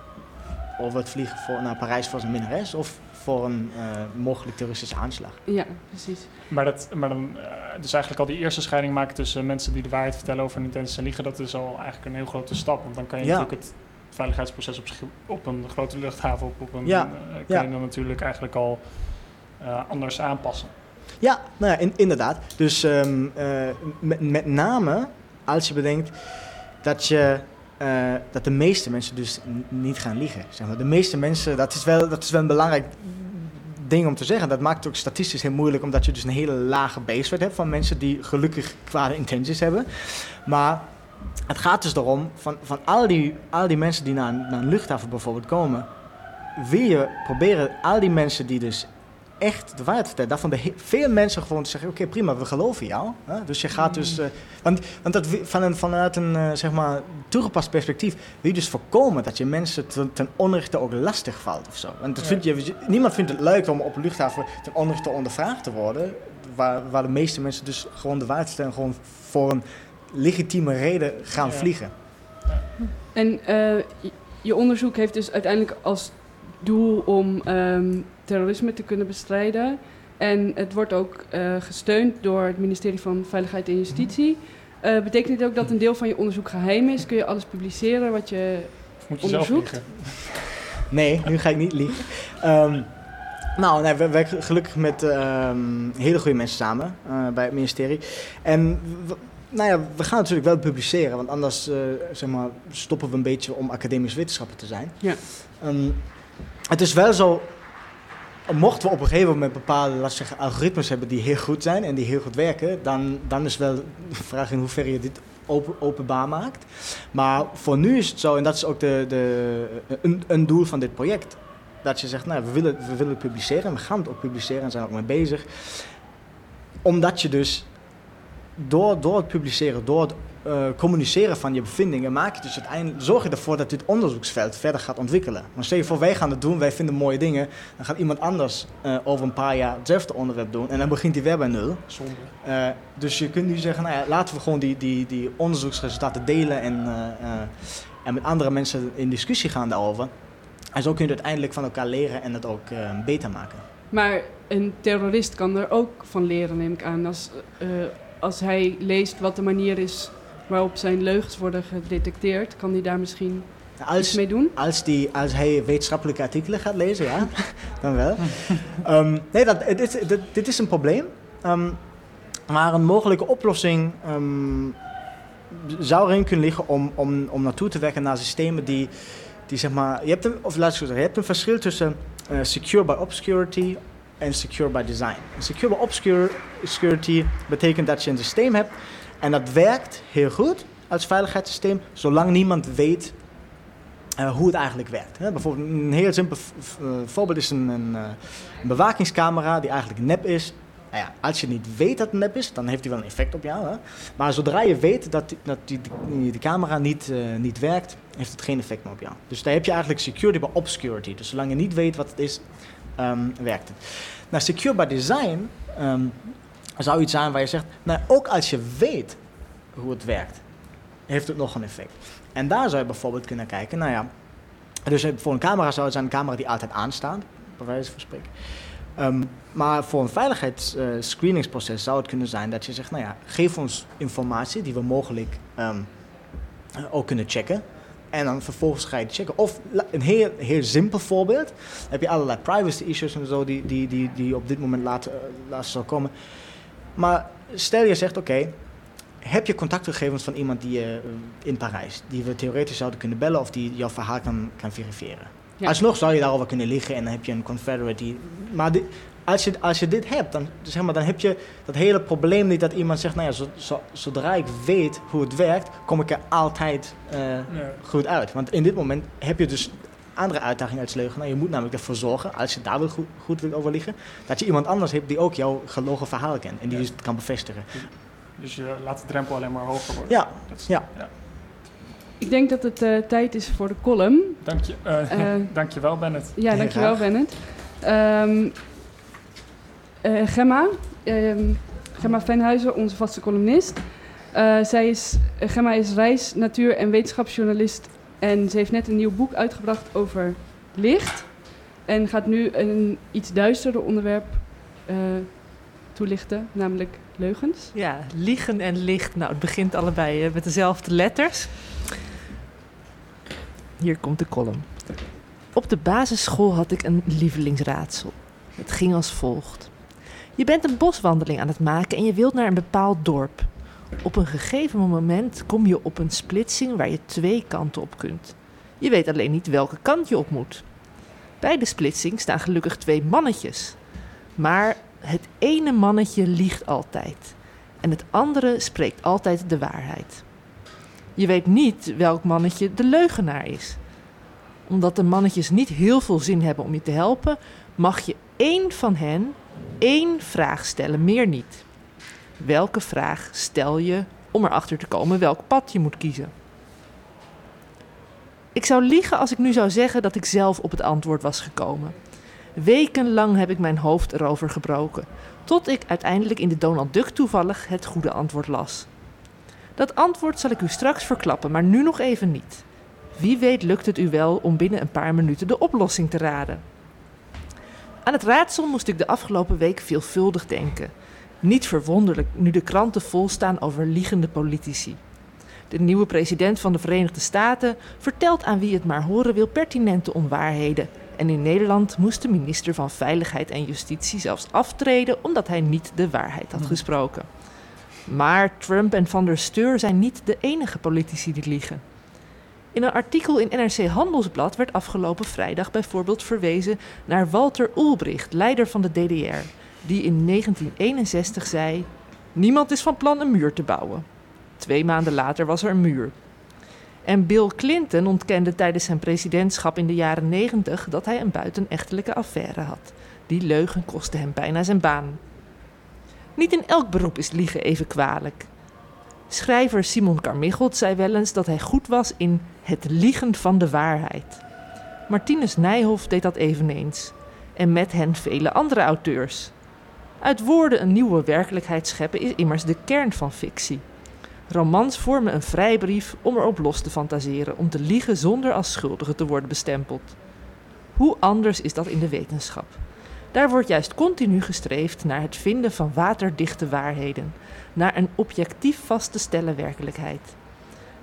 over het vliegen voor, naar Parijs voor zijn minnares of voor een eh, mogelijk terroristische aanslag. Ja, precies. Maar, dat, maar dan, eh, dus eigenlijk al die eerste scheiding maken tussen mensen die de waarheid vertellen over hun intenties en liegen, dat is al eigenlijk een heel grote stap. Want dan kan je Ja. natuurlijk het veiligheidsproces op, zich- op een grote luchthaven, op, op een, Ja. eh, kan Ja. je dan natuurlijk eigenlijk al anders aanpassen. Ja, nou ja, in- inderdaad. Dus ehm, eh, met, met name als je bedenkt dat je eh, dat de meeste mensen dus niet gaan liegen. Zeg maar. De meeste mensen, dat is, wel, dat is wel een belangrijk ding om te zeggen. Dat maakt het ook statistisch heel moeilijk, omdat je dus een hele lage base rate hebt van mensen die gelukkig kwade intenties hebben. Maar het gaat dus erom, van, van al, die, al die mensen die naar, naar een luchthaven bijvoorbeeld komen, wil je proberen al die mensen die dus echt de waarheid vertellen, daarvan de veel mensen gewoon te zeggen, oké prima, we geloven jou. Hè? Dus je gaat dus, eh, want, want dat, van een, vanuit een eh, zeg maar toegepast perspectief wil je dus voorkomen dat je mensen ten, ten onrechte ook lastig valt of zo. Want dat Ja. vind je, niemand vindt het leuk om op luchthaven ten onrechte ondervraagd te worden, waar, waar de meeste mensen dus gewoon de waarheid vertellen, gewoon voor een legitieme reden gaan Ja. vliegen. En eh, je- je onderzoek heeft dus uiteindelijk als doel om ehm, terrorisme te kunnen bestrijden. En het wordt ook eh, gesteund door het ministerie van Veiligheid en Justitie. Eh, betekent dit ook dat een deel van je onderzoek geheim is? Kun je alles publiceren wat je... Moet Onderzoekt? Nee, nu ga ik niet liegen. Ehm, nou, nee, we werken gelukkig met ehm, hele goede mensen samen eh, bij het ministerie. En we, nou ja, we gaan natuurlijk wel publiceren, want anders zeg maar, stoppen we een beetje om academisch wetenschapper te zijn. Ja. Ehm, het is wel zo, mochten we op een gegeven moment bepaalde we zeggen, algoritmes hebben die heel goed zijn en die heel goed werken, dan, dan is wel de vraag in hoeverre je dit open, openbaar maakt. Maar voor nu is het zo, en dat is ook de, de, een, een doel van dit project. Dat je zegt, nou, we willen, we willen publiceren en we gaan het ook publiceren en zijn er ook mee bezig. Omdat je dus door, door het publiceren, door het eh, communiceren van je bevindingen, maak je dus uiteindelijk, zorg je ervoor dat dit onderzoeksveld verder gaat ontwikkelen. Maar stel je voor, wij gaan het doen, wij vinden mooie dingen, dan gaat iemand anders eh, over een paar jaar hetzelfde onderwerp doen en dan begint hij weer bij nul. Zonde. Eh, dus je kunt nu zeggen, nou ja, laten we gewoon die, die, die onderzoeksresultaten delen en, eh, eh, en met andere mensen in discussie gaan daarover. En zo kun je uiteindelijk van elkaar leren en het ook eh, beter maken. Maar een terrorist kan er ook van leren, neem ik aan. Als, eh, als hij leest wat de manier is waarop zijn leugens worden gedetecteerd, kan hij daar misschien iets Als, mee doen? als, die, als hij wetenschappelijke artikelen gaat lezen, ja, dan wel. Ehm, nee, dat, dit, is- dit, dit is een probleem. Ehm, maar een mogelijke oplossing ehm, zou erin kunnen liggen om, om, om naartoe te werken naar systemen die, die zeg maar... Je hebt een, of laat ik zo zeggen, je hebt een verschil tussen eh, secure by obscurity en secure by design. Secure by obscure- obscurity betekent dat je een systeem hebt en dat werkt heel goed als veiligheidssysteem, zolang niemand weet eh, hoe het eigenlijk werkt. Bijvoorbeeld een heel simpel eh, voorbeeld is een, eh, een bewakingscamera die eigenlijk nep is. Nou ja, als je niet weet dat het nep is, dan heeft hij wel een effect op jou. Hè? Maar zodra je weet dat, die, die, die, die camera niet, niet werkt, heeft het geen effect meer op jou. Dus daar heb je eigenlijk security by obscurity. Dus zolang je niet weet wat het is, ehm, werkt het. Nou, secure by design ehm, zou iets zijn waar je zegt, nou, ook als je weet hoe het werkt, heeft het nog een effect. En daar zou je bijvoorbeeld kunnen kijken, nou ja, dus voor een camera zou het zijn een camera die altijd aanstaat, bij wijze van spreken. Ehm, maar voor een veiligheidsscreeningsproces zou het kunnen zijn dat je zegt, nou ja, geef ons informatie die we mogelijk ehm, eh, ook kunnen checken. En dan vervolgens ga je checken. Of een heel, heel simpel voorbeeld. Heb je allerlei privacy issues en zo die, die, die, die op dit moment later, eh, later zal komen. Maar stel je zegt, oké, heb je contactgegevens van iemand die je eh, in Parijs, die we theoretisch zouden kunnen bellen of die jouw verhaal kan, kan verifiëren? Ja. Alsnog zou je daarover kunnen liggen en dan heb je een confederate die. Maar als, je, als je dit hebt, dan, zeg maar, dan heb je dat hele probleem niet dat iemand zegt, nou ja, zo, zo- zodra ik weet hoe het werkt, kom ik er altijd eh, Ja. goed uit. Want in dit moment heb je dus andere uitdagingen als leugenaar. Je moet namelijk ervoor zorgen, als je daar wil goed, goed wil over liggen, dat je iemand anders hebt die ook jouw gelogen verhaal kent en die Ja. dus het kan bevestigen. Dus je laat de drempel alleen maar hoger worden. Ja, is- ja. Ik denk dat het eh, tijd is voor de column. Dank je, eh, Eh, dank je wel, Bennett. Ja, Heel dankjewel graag. Bennett. Ehm, eh, Gemma, ehm, Gemma Venhuizen, onze vaste columnist. Eh, zij is, Gemma is reis-, natuur- en wetenschapsjournalist en ze heeft net een nieuw boek uitgebracht over licht. En gaat nu een iets duisterder onderwerp eh, toelichten, namelijk leugens. Ja, liegen en licht. Nou, het begint allebei eh, met dezelfde letters. Hier komt de column. Op de basisschool had ik een lievelingsraadsel. Het ging als volgt. Je bent een boswandeling aan het maken en je wilt naar een bepaald dorp. Op een gegeven moment kom je op een splitsing waar je twee kanten op kunt. Je weet alleen niet welke kant je op moet. Bij de splitsing staan gelukkig twee mannetjes. Maar het ene mannetje liegt altijd. En het andere spreekt altijd de waarheid. Je weet niet welk mannetje de leugenaar is. Omdat de mannetjes niet heel veel zin hebben om je te helpen, mag je één van hen één vraag stellen, meer niet. Welke vraag stel je om erachter te komen welk pad je moet kiezen? Ik zou liegen als ik nu zou zeggen dat ik zelf op het antwoord was gekomen. Wekenlang heb ik mijn hoofd erover gebroken, tot ik uiteindelijk in de Donald Duck toevallig het goede antwoord las. Dat antwoord zal ik u straks verklappen, maar nu nog even niet. Wie weet lukt het u wel om binnen een paar minuten de oplossing te raden. Aan het raadsel moest ik de afgelopen week veelvuldig denken. Niet verwonderlijk nu de kranten vol staan over liegende politici. De nieuwe president van de Verenigde Staten vertelt aan wie het maar horen wil pertinente onwaarheden. En in Nederland moest de minister van Veiligheid en Justitie zelfs aftreden omdat hij niet de waarheid had gesproken. Maar Trump en Van der Steur zijn niet de enige politici die liegen. In een artikel in NRC Handelsblad werd afgelopen vrijdag bijvoorbeeld verwezen naar Walter Ulbricht, leider van de DDR, die in 1961 zei: Niemand is van plan een muur te bouwen. Twee maanden later was er een muur. En Bill Clinton ontkende tijdens zijn presidentschap in de jaren 90 dat hij een buitenechtelijke affaire had. Die leugen kostte hem bijna zijn baan. Niet in elk beroep is liegen even kwalijk. Schrijver Simon Carmichelt zei wel eens dat hij goed was in het liegen van de waarheid. Martinus Nijhoff deed dat eveneens. En met hen vele andere auteurs. Uit woorden een nieuwe werkelijkheid scheppen is immers de kern van fictie. Romans vormen een vrijbrief om erop los te fantaseren, om te liegen zonder als schuldige te worden bestempeld. Hoe anders is dat in de wetenschap? Daar wordt juist continu gestreefd naar het vinden van waterdichte waarheden, naar een objectief vast te stellen werkelijkheid.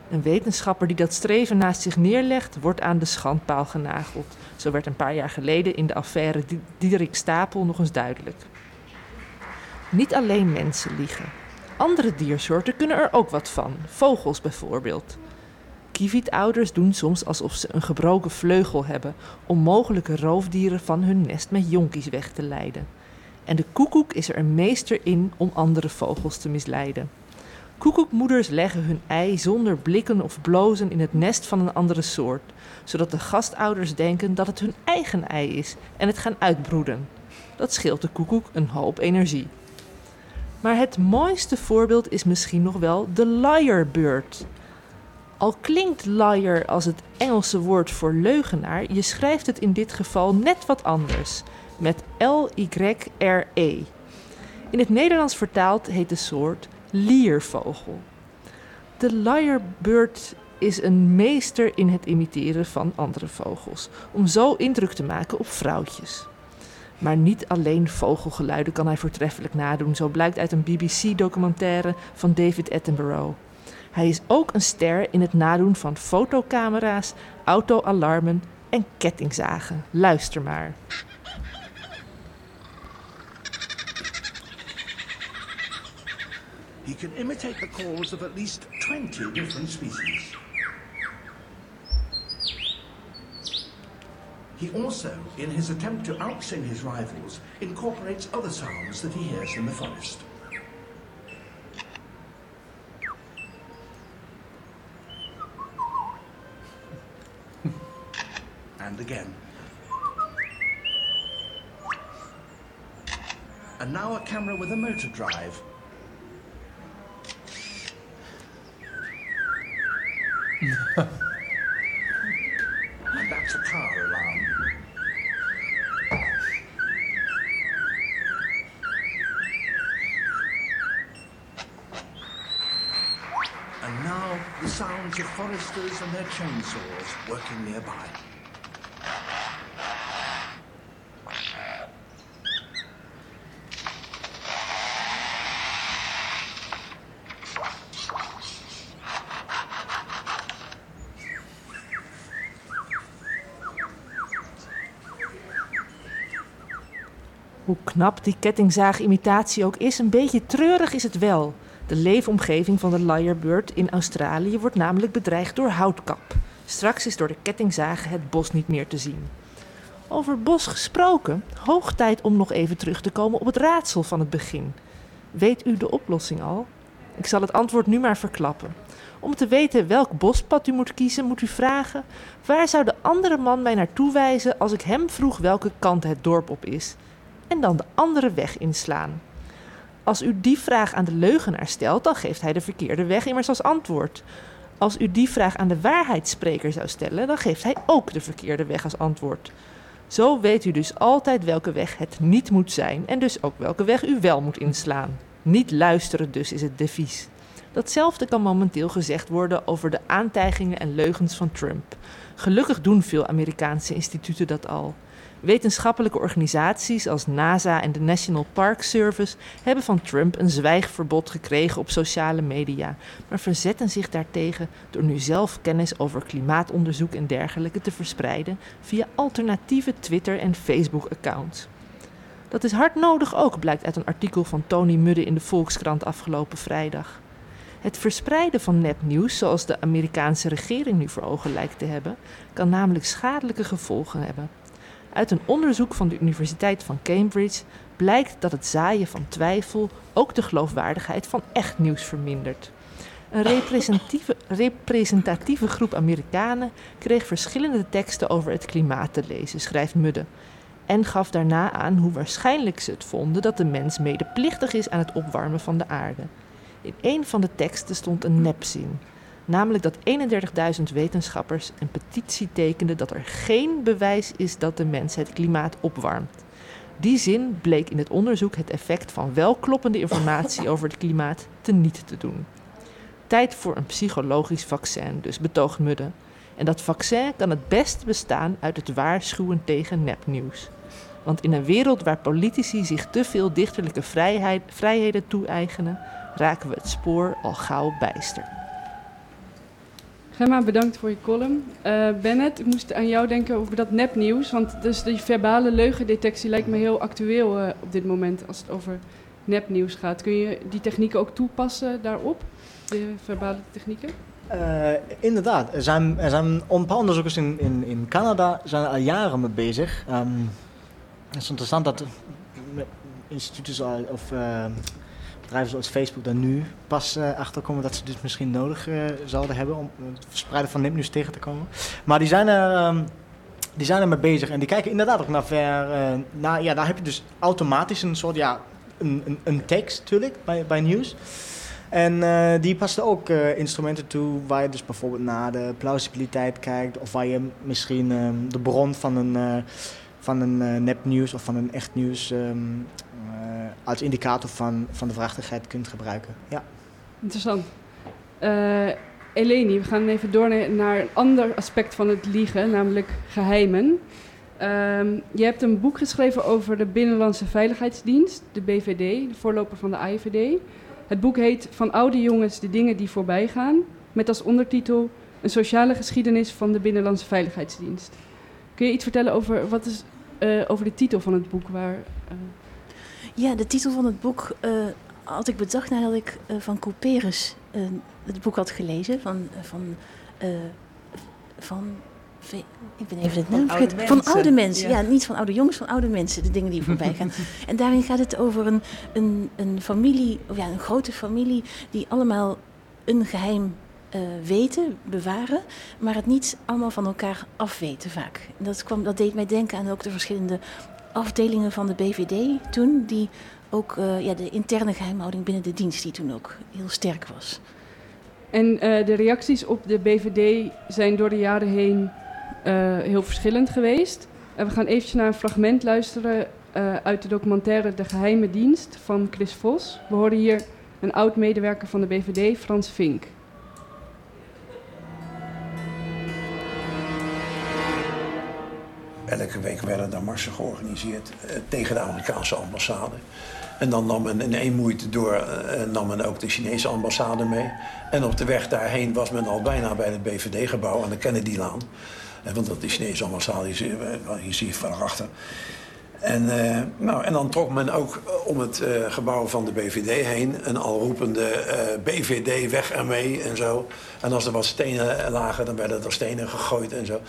Een wetenschapper die dat streven naast zich neerlegt, wordt aan de schandpaal genageld. Zo werd een paar jaar geleden in de affaire Diederik Stapel nog eens duidelijk. Niet alleen mensen liegen. Andere diersoorten kunnen er ook wat van, vogels bijvoorbeeld. Kievietouders doen soms alsof ze een gebroken vleugel hebben om mogelijke roofdieren van hun nest met jonkies weg te leiden. En de koekoek is er een meester in om andere vogels te misleiden. Koekoekmoeders leggen hun ei zonder blikken of blozen in het nest van een andere soort, zodat de gastouders denken dat het hun eigen ei is en het gaan uitbroeden. Dat scheelt de koekoek een hoop energie. Maar het mooiste voorbeeld is misschien nog wel de lyrebird. Al klinkt liar als het Engelse woord voor leugenaar, je schrijft het in dit geval net wat anders, met L-Y-R-E. In het Nederlands vertaald heet de soort liervogel. De lyrebird is een meester in het imiteren van andere vogels, om zo indruk te maken op vrouwtjes. Maar niet alleen vogelgeluiden kan hij voortreffelijk nadoen, zo blijkt uit een BBC-documentaire van David Attenborough. Hij is ook een ster in het nadoen van fotocamera's, autoalarmen en kettingzagen. Luister maar. He can imitate the calls of at least 20 different species. He also, in his attempt to outsing his rivals, incorporates other sounds that he hears in the forest. and again. And now a camera with a motor drive. and that's a power alarm. Sounds of foresters and their chainsaws working nearby. Hoe knap die kettingzaagimitatie ook is, een beetje treurig is het wel. De leefomgeving van de Lyrebird in Australië wordt namelijk bedreigd door houtkap. Straks is door de kettingzagen het bos niet meer te zien. Over bos gesproken, hoog tijd om nog even terug te komen op het raadsel van het begin. Weet u de oplossing al? Ik zal het antwoord nu maar verklappen. Om te weten welk bospad u moet kiezen, moet u vragen: waar zou de andere man mij naartoe wijzen als ik hem vroeg welke kant het dorp op is? En dan de andere weg inslaan. Als u die vraag aan de leugenaar stelt, dan geeft hij de verkeerde weg immers als antwoord. Als u die vraag aan de waarheidsspreker zou stellen, dan geeft hij ook de verkeerde weg als antwoord. Zo weet u dus altijd welke weg het niet moet zijn en dus ook welke weg u wel moet inslaan. Niet luisteren dus is het devies. Datzelfde kan momenteel gezegd worden over de aantijgingen en leugens van Trump. Gelukkig doen veel Amerikaanse instituten dat al. Wetenschappelijke organisaties als NASA en de National Park Service hebben van Trump een zwijgverbod gekregen op sociale media, maar verzetten zich daartegen door nu zelf kennis over klimaatonderzoek en dergelijke te verspreiden via alternatieve Twitter- en Facebook-accounts. Dat is hard nodig ook, blijkt uit een artikel van Tony Mudde in de Volkskrant afgelopen vrijdag. Het verspreiden van nepnieuws, zoals de Amerikaanse regering nu voor ogen lijkt te hebben, kan namelijk schadelijke gevolgen hebben. Uit een onderzoek van de Universiteit van Cambridge blijkt dat het zaaien van twijfel ook de geloofwaardigheid van echt nieuws vermindert. Een representatieve, groep Amerikanen kreeg verschillende teksten over het klimaat te lezen, schrijft Mudde. En gaf daarna aan hoe waarschijnlijk ze het vonden dat de mens medeplichtig is aan het opwarmen van de aarde. In een van de teksten stond een nepzin. Namelijk dat 31.000 wetenschappers een petitie tekenden dat er geen bewijs is dat de mens het klimaat opwarmt. Die zin bleek in het onderzoek het effect van welkloppende informatie over het klimaat teniet te doen. Tijd voor een psychologisch vaccin, dus betoogt Mudde. En dat vaccin kan het best bestaan uit het waarschuwen tegen nepnieuws. Want in een wereld waar politici zich te veel dichterlijke vrijheid, vrijheden toe-eigenen, raken we het spoor al gauw bijster. Gemma, bedankt voor je column. Uh, Bennett, ik moest aan jou denken over dat nepnieuws. Want dus die verbale leugendetectie lijkt me heel actueel uh, op dit moment als het over nepnieuws gaat. Kun je die technieken ook toepassen daarop? De verbale technieken? Uh, inderdaad, er zijn, er zijn een paar onderzoekers in, in, Canada zijn al jaren mee bezig. Um, het is interessant dat instituten of bedrijven zoals Facebook daar nu pas uh, achter komen dat ze dit misschien nodig uh, zouden hebben om het verspreiden van nepnieuws tegen te komen. Maar die zijn er. Um, die zijn er mee bezig en die kijken inderdaad ook naar ver. Naar, ja, daar heb je dus automatisch een soort ja, een, een, een tekst natuurlijk bij, bij nieuws. En die passen ook instrumenten toe waar je dus bijvoorbeeld naar de plausibiliteit kijkt of waar je misschien um, de bron van een, uh, van een nepnieuws of van een echt nieuws um, als indicator van, van de vraagtigheid kunt gebruiken. Ja. Interessant. Eleni, we gaan even door naar een ander aspect van het liegen, namelijk geheimen. Um, je hebt een boek geschreven over de Binnenlandse Veiligheidsdienst, de BVD, de voorloper van de AIVD. Het boek heet Van oude jongens de dingen die voorbij gaan, met als ondertitel Een sociale geschiedenis van de Binnenlandse Veiligheidsdienst. Kun je iets vertellen over, wat is, uh, over de titel van het boek? Waar, uh... Ja, de titel van het boek uh, had ik bedacht nadat ik van Couperus het boek had gelezen. Van, van, van ik ben even het naam vergeten. Van oude mensen. Ja. niet van oude jongens, van oude mensen. De dingen die voorbij gaan. en daarin gaat het over een, een, een familie, of ja, een grote familie, die allemaal een geheim uh, weten, bewaren, maar het niet allemaal van elkaar afweten vaak. En dat, kwam, dat deed mij denken aan ook de verschillende afdelingen van de BVD toen, die ook uh, ja, de interne geheimhouding binnen de dienst, die toen ook heel sterk was. En uh, de reacties op de BVD zijn door de jaren heen uh, heel verschillend geweest. En we gaan eventjes naar een fragment luisteren uit de documentaire De Geheime Dienst van Chris Vos. We horen hier een oud-medewerker van de BVD, Frans Vink. Elke week werden daar marsen georganiseerd uh, tegen de Amerikaanse ambassade. En dan nam men in één moeite door uh, nam men ook de Chinese ambassade mee. En op de weg daarheen was men al bijna bij het BVD-gebouw aan de Kennedylaan. Want dat de Chinese ambassade hier zie je van achter. En, eh, nou, en dan trok men ook om het eh, gebouw van de BVD heen een alroepende eh, BVD weg ermee en zo. En als er wat stenen lagen, dan werden er stenen gegooid en zo.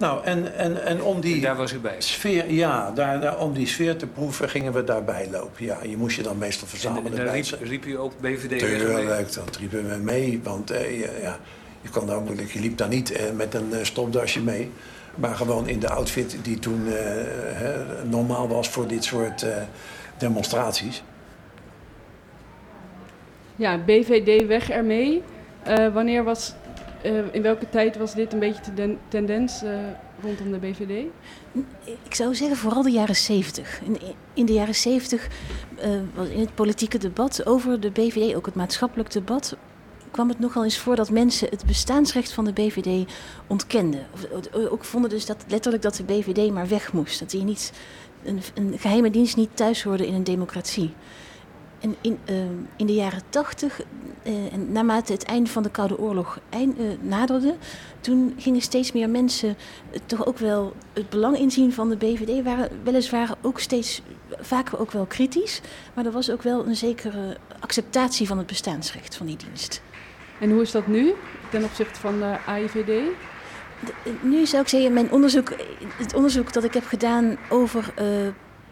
Nou, en, en, en om die En daar was u bij. sfeer, ja, daar, daar- om die sfeer te proeven gingen we daarbij lopen. Ja, je moest je dan meestal En, verzamelen en bij riep, ze. riep u ook BVD? Tuurlijk, dat riepen we mee. Want eh, je, ja, je, kon daar moeilijk, je liep daar niet eh, met een eh, stopdasje mee. Maar gewoon in de outfit die toen eh, hè, normaal was voor dit soort eh, demonstraties. Ja, BVD weg ermee. Eh, wanneer was, eh, in welke tijd was dit een beetje de den- tendens eh, rondom de BVD? Ik zou zeggen vooral de jaren 70. In, in de jaren 70 eh, was in het politieke debat over de BVD, ook het maatschappelijk debat, kwam het nogal eens voor dat mensen het bestaansrecht van de BVD ontkenden. Ook vonden dus dat letterlijk dat de BVD maar weg moest. Dat die niet, een, een geheime dienst niet thuis hoorde in een democratie. En in, eh, in de jaren tachtig, en naarmate het einde van de Koude Oorlog eind, eh, naderde, toen gingen steeds meer mensen eh, toch ook wel het belang inzien van de BVD. Waren weliswaar ook steeds vaak ook wel kritisch, maar er was ook wel een zekere acceptatie van het bestaansrecht van die dienst. En hoe is dat nu ten opzichte van de AIVD? De- nu zou ik zeggen, mijn onderzoek, het onderzoek dat ik heb gedaan over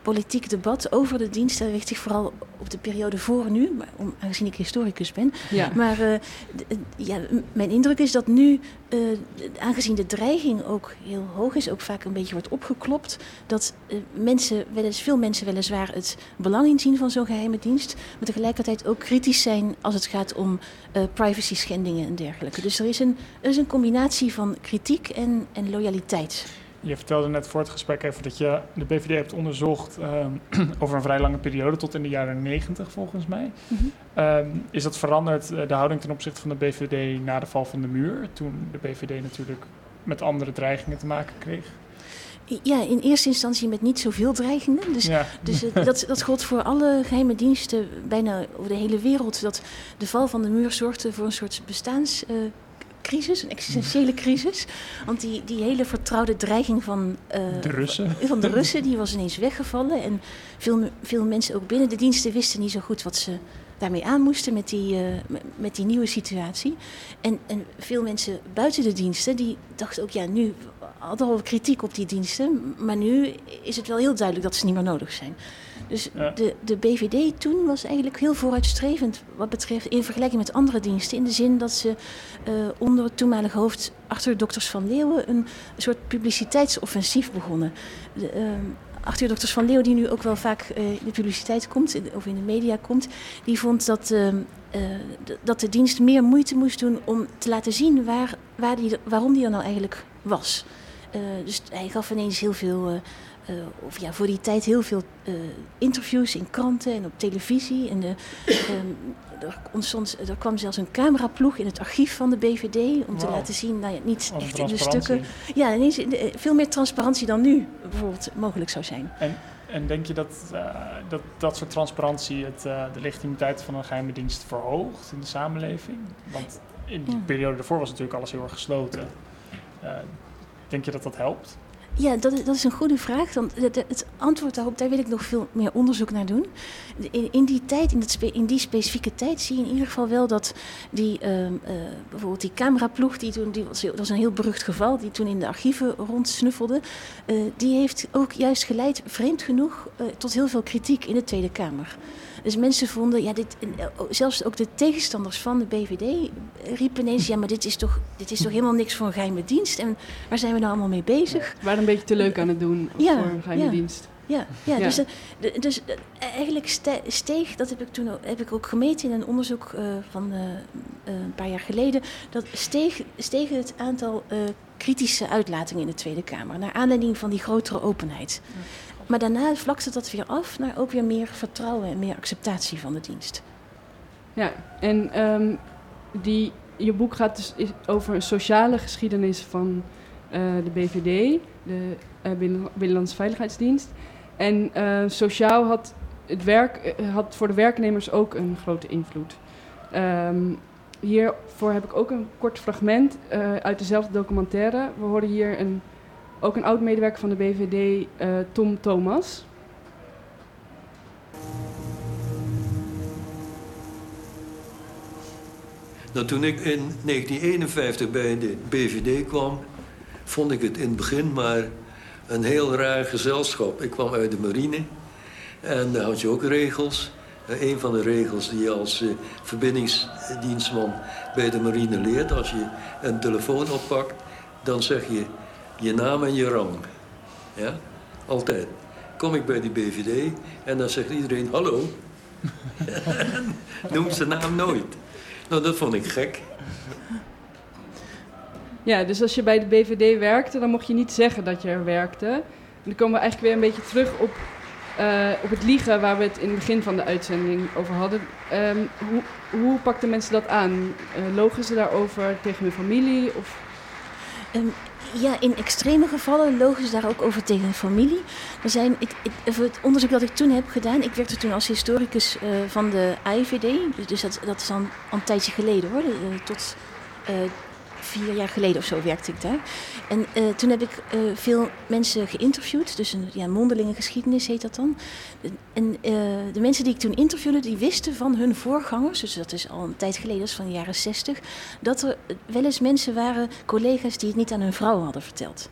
politiek debat over de dienst, dat richt zich vooral op de periode voor nu, maar om, aangezien ik historicus ben. Ja. Maar eh, eh, ja, mijn indruk is dat nu, eh, aangezien de dreiging ook heel hoog is, ook vaak een beetje wordt opgeklopt, dat mensen, wel eens, veel mensen weliswaar het belang inzien van zo'n geheime dienst, maar tegelijkertijd ook kritisch zijn als het gaat om privacy schendingen en dergelijke. Dus er is een, er is een combinatie van kritiek en, en loyaliteit. Je vertelde net voor het gesprek even dat je de BVD hebt onderzocht ehm, over een vrij lange periode, tot in de jaren 90 volgens mij. Mhm. Ehm, is dat veranderd, eh, de houding ten opzichte van de BVD na de val van de muur? Toen de BVD natuurlijk met andere dreigingen te maken kreeg. Ja, in eerste instantie met niet zoveel dreigingen. Dus ja. Dus eh, dat, dat gold voor alle geheime diensten bijna over de hele wereld. Dat de val van de muur zorgde voor een soort bestaanscrisis, een existentiële crisis. Want die, die hele vertrouwde dreiging van, eh, De Russen. van de Russen die was ineens weggevallen. En veel, veel mensen ook binnen de diensten wisten niet zo goed wat ze daarmee aan moesten met die, eh, met- met die nieuwe situatie. En, en veel mensen buiten de diensten die dachten ook, ja, nu hadden al kritiek op die diensten, maar nu is het wel heel duidelijk dat ze niet meer nodig zijn. Dus Ja. de, de BVD toen was eigenlijk heel vooruitstrevend wat betreft in vergelijking met andere diensten. In de zin dat ze eh, onder het toenmalige hoofd Arthur Dokters van Leeuwen een soort publiciteitsoffensief begonnen. De, Arthur Dokters van Leeuwen, die nu ook wel vaak eh, in de publiciteit komt, in- of in de media komt, die vond dat, eh, dat de dienst meer moeite moest doen om te laten zien waar, waar die, waarom die er nou eigenlijk was. Eh, dus hij gaf ineens heel veel, eh, eh, of ja, voor die tijd heel veel eh, interviews in kranten en op televisie. En de, ehm, er, ontstond, er kwam zelfs een cameraploeg in het archief van de BVD om te laten zien, nou ja, niet echt in de stukken. Ja, ineens eh, veel meer transparantie dan nu bijvoorbeeld mogelijk zou zijn. En denk je dat eh, dat, dat soort transparantie het, eh, de legitimiteit van een geheime dienst verhoogt in de samenleving? Want in die Ja. periode daarvoor was natuurlijk alles heel erg gesloten. Eh, denk je dat dat helpt? Ja, dat is, dat is een goede vraag. Want het, antwoord daarop, daar wil ik nog veel meer onderzoek naar doen. In, in die tijd, in, dat in die specifieke tijd, zie je in ieder geval wel dat die, ehm, eh, bijvoorbeeld die cameraploeg, die toen, die was een heel berucht geval, die toen in de archieven rondsnuffelde, eh, die heeft ook juist geleid, vreemd genoeg, eh, tot heel veel kritiek in de Tweede Kamer. Dus mensen vonden, ja, dit, eh, zelfs ook de tegenstanders van de BVD riepen ineens, ja, maar dit is toch, dit is toch helemaal niks voor een geheime dienst. En waar zijn we nou allemaal mee bezig? We waren een beetje te leuk aan het doen Ja, voor een geheime ja. dienst. Ja, ja, Ja. dus, eh, dus eh, eigenlijk ste- steeg, dat heb ik toen ook, heb ik ook gemeten in een onderzoek eh, van eh, eh, een paar jaar geleden, dat steeg, steeg het aantal eh, kritische uitlatingen in de Tweede Kamer, naar aanleiding van die grotere openheid. Maar daarna vlakte dat weer af naar ook weer meer vertrouwen en meer acceptatie van de dienst. Ja, en ehm, die, je boek gaat dus over een sociale geschiedenis van eh, de BVD, de Binnen- Binnenlandse Veiligheidsdienst. En eh, sociaal had het werk had voor de werknemers ook een grote invloed. Ehm, hiervoor heb ik ook een kort fragment uit dezelfde documentaire. We horen hier een, ook een oud-medewerker van de BVD, eh, Tom Thomas. Nou, toen ik in 1951 bij de BVD kwam, vond ik het in het begin maar een heel raar gezelschap. Ik kwam uit de marine en daar had je ook regels. Uh, een van de regels die je als eh, verbindingsdienstman bij de marine leert, als je een telefoon oppakt, dan zeg je je naam en je rang. Ja, altijd. Kom ik bij die BVD en dan zegt iedereen hallo. Noemt zijn naam nooit. Nou, dat vond ik gek. Ja, dus als je bij de BVD werkte, dan mocht je niet zeggen dat je er werkte. En dan komen we eigenlijk weer een beetje terug op, uh, op het liegen waar we het in het begin van de uitzending over hadden. Um, hoe, hoe pakten mensen dat aan? Uh, logen ze daarover tegen hun familie? Of... Um, ja, in extreme gevallen logen ze daar ook over tegen familie. Er zijn, het, het, onderzoek dat ik toen heb gedaan, ik werkte toen als historicus uh, van de AIVD. Dus dat, dat is al een tijdje geleden hoor, uh, tot uh, vier jaar geleden of zo werkte ik daar. En uh, toen heb ik uh, veel mensen geïnterviewd, dus een ja, mondelinge geschiedenis heet dat dan. En uh, de mensen die ik toen interviewde, die wisten van hun voorgangers, dus dat is al een tijd geleden, dat is van de jaren zestig, dat er wel eens mensen waren, collega's, die het niet aan hun vrouw hadden verteld.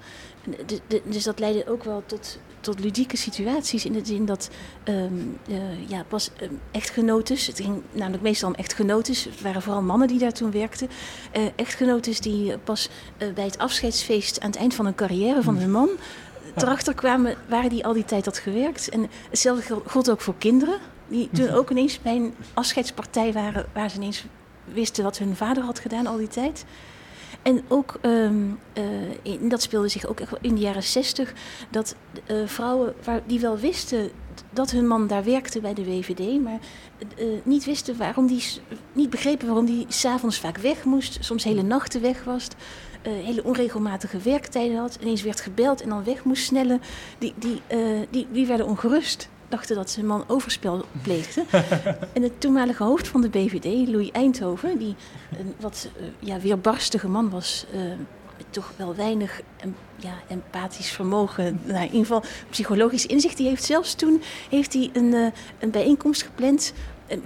Dus dat leidde ook wel tot, tot ludieke situaties in de zin dat um, uh, ja, pas um, echtgenotes, het ging namelijk meestal om echtgenotes, het waren vooral mannen die daar toen werkten, uh, echtgenotes die pas uh, bij het afscheidsfeest aan het eind van hun carrière van hun man erachter kwamen, waren die al die tijd had gewerkt. En hetzelfde gold ook voor kinderen, die toen ook ineens bij een afscheidspartij waren waar ze ineens wisten wat hun vader had gedaan al die tijd. En ook, um, uh, in, dat speelde zich ook in de jaren zestig, dat uh, vrouwen waar, die wel wisten dat hun man daar werkte bij de WVD, maar uh, niet wisten waarom die, niet begrepen waarom die s'avonds vaak weg moest, soms hele nachten weg was, hele onregelmatige werktijden had, ineens werd gebeld en dan weg moest snellen, die, die, die, die werden ongerust dachten dat zijn man overspel pleegde. en het toenmalige hoofd van de BVD, Louis Eindhoven, die een wat uh, ja, weerbarstige man was, uh, met toch wel weinig ja, empathisch vermogen, nou, in ieder geval psychologisch inzicht, die heeft zelfs toen heeft hij een, uh, een bijeenkomst gepland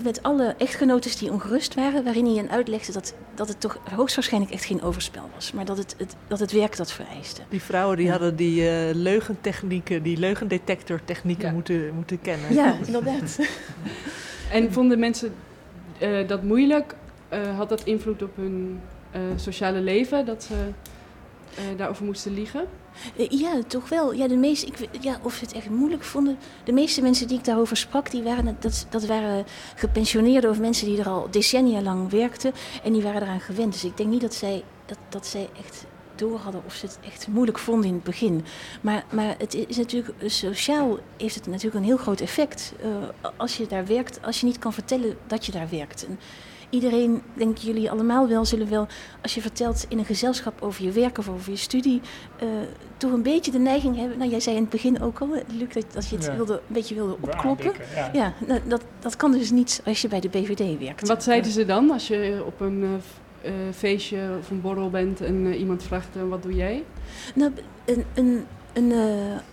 met alle echtgenotes die ongerust waren, waarin hij hen uitlegde dat, dat het toch hoogstwaarschijnlijk echt geen overspel was, maar dat het, het, dat het werk dat vereiste. Die vrouwen die ja. hadden die uh, leugentechnieken, die leugendetectortechnieken ja. moeten, moeten kennen. Ja, inderdaad. en vonden mensen uh, dat moeilijk? Uh, had dat invloed op hun sociale leven, dat ze daarover moesten liegen? Ja, toch wel. Ja, de meeste, ik, ja, of ze het echt moeilijk vonden. De meeste mensen die ik daarover sprak, die waren, dat, dat waren gepensioneerden of mensen die er al decennia lang werkten. En die waren eraan gewend. Dus ik denk niet dat zij, dat, dat zij echt door hadden of ze het echt moeilijk vonden in het begin. Maar, maar het is natuurlijk, sociaal heeft het natuurlijk een heel groot effect. Uh, als je daar werkt, als je niet kan vertellen dat je daar werkt. En, iedereen, denk jullie allemaal wel, zullen wel, als je vertelt in een gezelschap over je werk of over je studie, uh, toch een beetje de neiging hebben. Nou, jij zei in het begin ook al, Luc, dat, dat je het ja. wilde, een beetje wilde opkloppen. Ja, ja nou, dat, dat kan dus niet als je bij de BVD werkt. Wat zeiden ze dan als je op een uh, feestje of een borrel bent en uh, iemand vraagt wat doe jij? Nou, een, een, een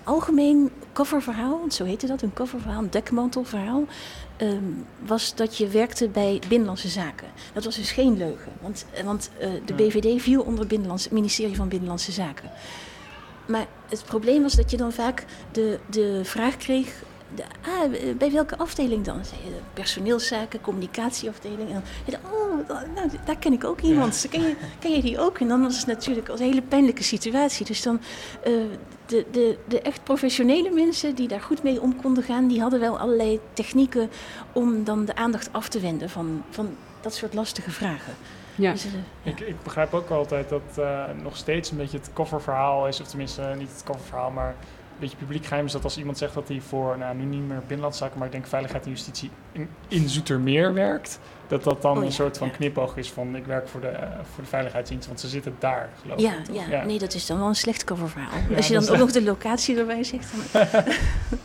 algemeen coververhaal, zo heette dat, een coververhaal, een dekmantelverhaal. Um, was dat je werkte bij Binnenlandse Zaken. Dat was dus geen leugen, want, want uh, de BVD viel onder het, ministerie van Binnenlandse Zaken. Maar het probleem was dat je dan vaak de, de vraag kreeg: de, ah, bij welke afdeling dan? Personeelszaken, communicatieafdeling. En dan, oh, nou, daar ken ik ook iemand. Ja. Ken, je, ken je die ook? En dan was het natuurlijk een hele pijnlijke situatie. Dus dan, uh, de, de, de echt professionele mensen die daar goed mee om konden gaan, die hadden wel allerlei technieken om dan de aandacht af te wenden van, van dat soort lastige vragen. Ja. Dus, uh, ja. Ik, ik, begrijp ook altijd dat uh, nog steeds een beetje het kofferverhaal is, of tenminste uh, niet het kofferverhaal, maar beetje publiek geheim is dat als iemand zegt dat hij voor, nou nu niet meer binnenlandse zaken, maar ik denk veiligheid en justitie in, in Zoetermeer werkt, dat dat dan oh, ja, een soort van ja. knipoog is van ik werk voor de, uh, voor de veiligheidsdienst, want ze zitten daar geloof ja, ik. Ja, ja, nee dat is dan wel een slecht coververhaal. als je dan ook nog de locatie erbij zegt, dan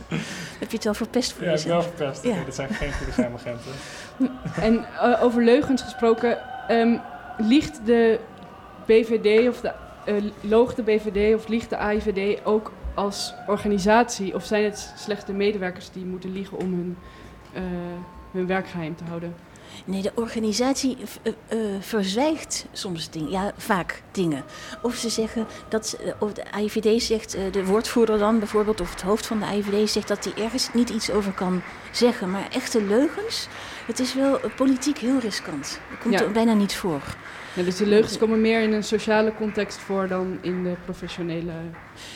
heb je het wel verpest voor ja, jezelf. Ja, wel verpest. Dat zijn geen goede geheimagenten. en uh, over leugens gesproken, um, liegt de BVD of de, uh, loog de BVD of liegt de AIVD ook als organisatie? Of zijn het slechts de medewerkers die moeten liegen om hun, uh, hun werk geheim te houden? Nee, de organisatie uh, uh, verzwijgt soms dingen, ja, vaak dingen. Of ze zeggen dat, uh, of de AIVD zegt, de woordvoerder dan bijvoorbeeld, of het hoofd van de AIVD zegt dat hij ergens niet iets over kan zeggen. Maar echte leugens, het is wel politiek heel riskant. Dat komt Ja. er bijna niet voor. Ja, dus de leugens komen meer in een sociale context voor dan in de professionele. Ja,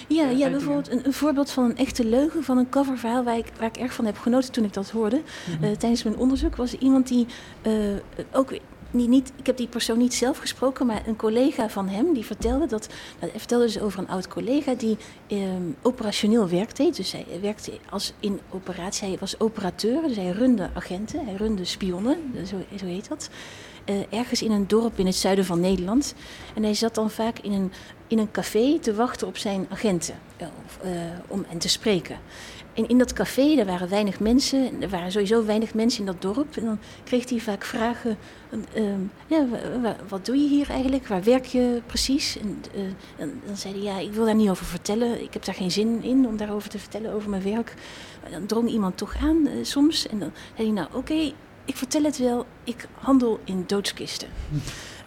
Ja, ja uitingen. bijvoorbeeld een, een voorbeeld van een echte leugen van een coververhaal waar ik, waar ik erg van heb genoten toen ik dat hoorde. Eh, tijdens mijn onderzoek was er iemand die eh, ook niet, niet, ik heb die persoon niet zelf gesproken, maar een collega van hem die vertelde dat. dat hij vertelde dus over een oud collega die eh, operationeel werk deed. Dus hij werkte als in operatie. Hij was operateur, dus hij runde agenten, hij runde spionnen, zo, zo heet dat. Eh, ergens in een dorp in het zuiden van Nederland. En hij zat dan vaak in een, in een café te wachten op zijn agenten eh, eh, om hen te spreken. En in dat café, daar waren weinig mensen. en Er waren sowieso weinig mensen in dat dorp. En dan kreeg hij vaak vragen. eh, ja, wa- wa- wat doe je hier eigenlijk? Waar werk je precies? En, en dan zei hij, ja, ik wil daar niet over vertellen. Ik heb daar geen zin in om daarover te vertellen, over mijn werk. Dan drong iemand toch aan soms. En dan zei hij, nou oké, ik vertel het wel. Ik handel in doodskisten.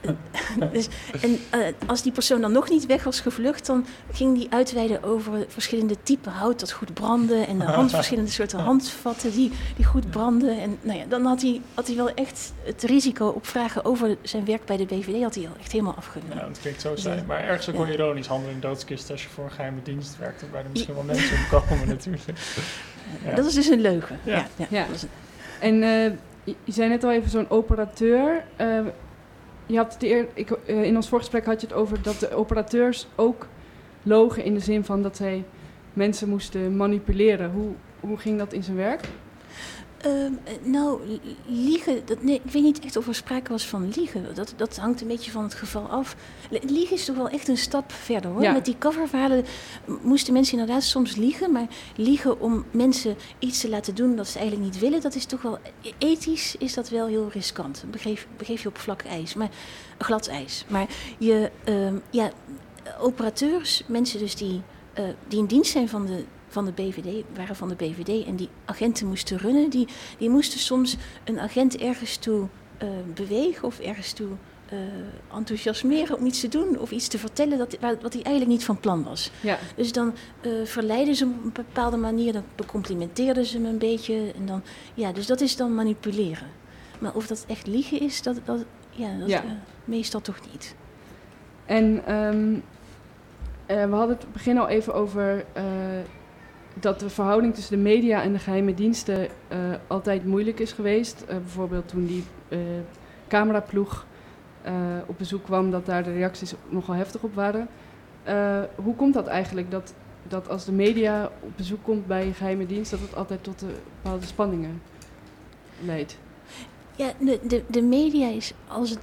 dus, en eh, als die persoon dan nog niet weg was gevlucht, dan ging die uitweiden over verschillende typen hout dat goed brandde. En de hand, verschillende soorten handvatten die, die goed branden. En nou ja, dan had hij, had hij wel echt het risico op vragen over zijn werk bij de BVD had hij al echt helemaal afgenomen. Ja, dat klinkt zo Dus, saai. eh, Maar ergens ook wel ja. ironisch, handelen in doodskisten als je voor een geheime dienst werkt. Waarbij er misschien wel mensen omkomen natuurlijk. Ja. Dat is dus een leugen. Ja. Ja. Ja, En eh, je, zei net al even zo'n operateur. eh, je had ik, eh, in ons voorgesprek had je het over dat de operateurs ook logen in de zin van dat zij mensen moesten manipuleren. Hoe, hoe ging dat in zijn werk? Ehm, eh, nou, li- liegen, dat, nee, ik weet niet echt of er sprake was van liegen. Dat, dat hangt een beetje van het geval af. Li- Liegen is toch wel echt een stap verder hoor. Ja. Met die coververhalen moesten mensen inderdaad soms liegen. Maar liegen om mensen iets te laten doen dat ze eigenlijk niet willen, dat is toch wel e- ethisch is dat wel heel riskant. Begeef, begeef je op vlak ijs, maar glad ijs. Maar je, ehm, ja, operateurs, mensen dus die, eh, die in dienst zijn van de, van de BVD, waren van de BVD en die agenten moesten runnen, die, die moesten soms een agent ergens toe eh, bewegen of ergens toe eh, enthousiasmeren om iets te doen of iets te vertellen dat, wat hij eigenlijk niet van plan was. Ja, Dus dan eh, verleiden ze hem op een bepaalde manier, dan becomplimenteerden ze hem een beetje. En dan, ja, dus dat is dan manipuleren. Maar of dat echt liegen is, dat, dat, ja, dat Ja. meestal toch niet. En eh, we hadden het begin al even over dat de verhouding tussen de media en de geheime diensten eh, altijd moeilijk is geweest. Eh, bijvoorbeeld toen die eh, cameraploeg op bezoek kwam, dat daar de reacties nogal heftig op waren. Hoe komt dat eigenlijk dat, dat als de media op bezoek komt bij een geheime dienst, dat het altijd tot bepaalde spanningen leidt? Ja, de, de, de media is als het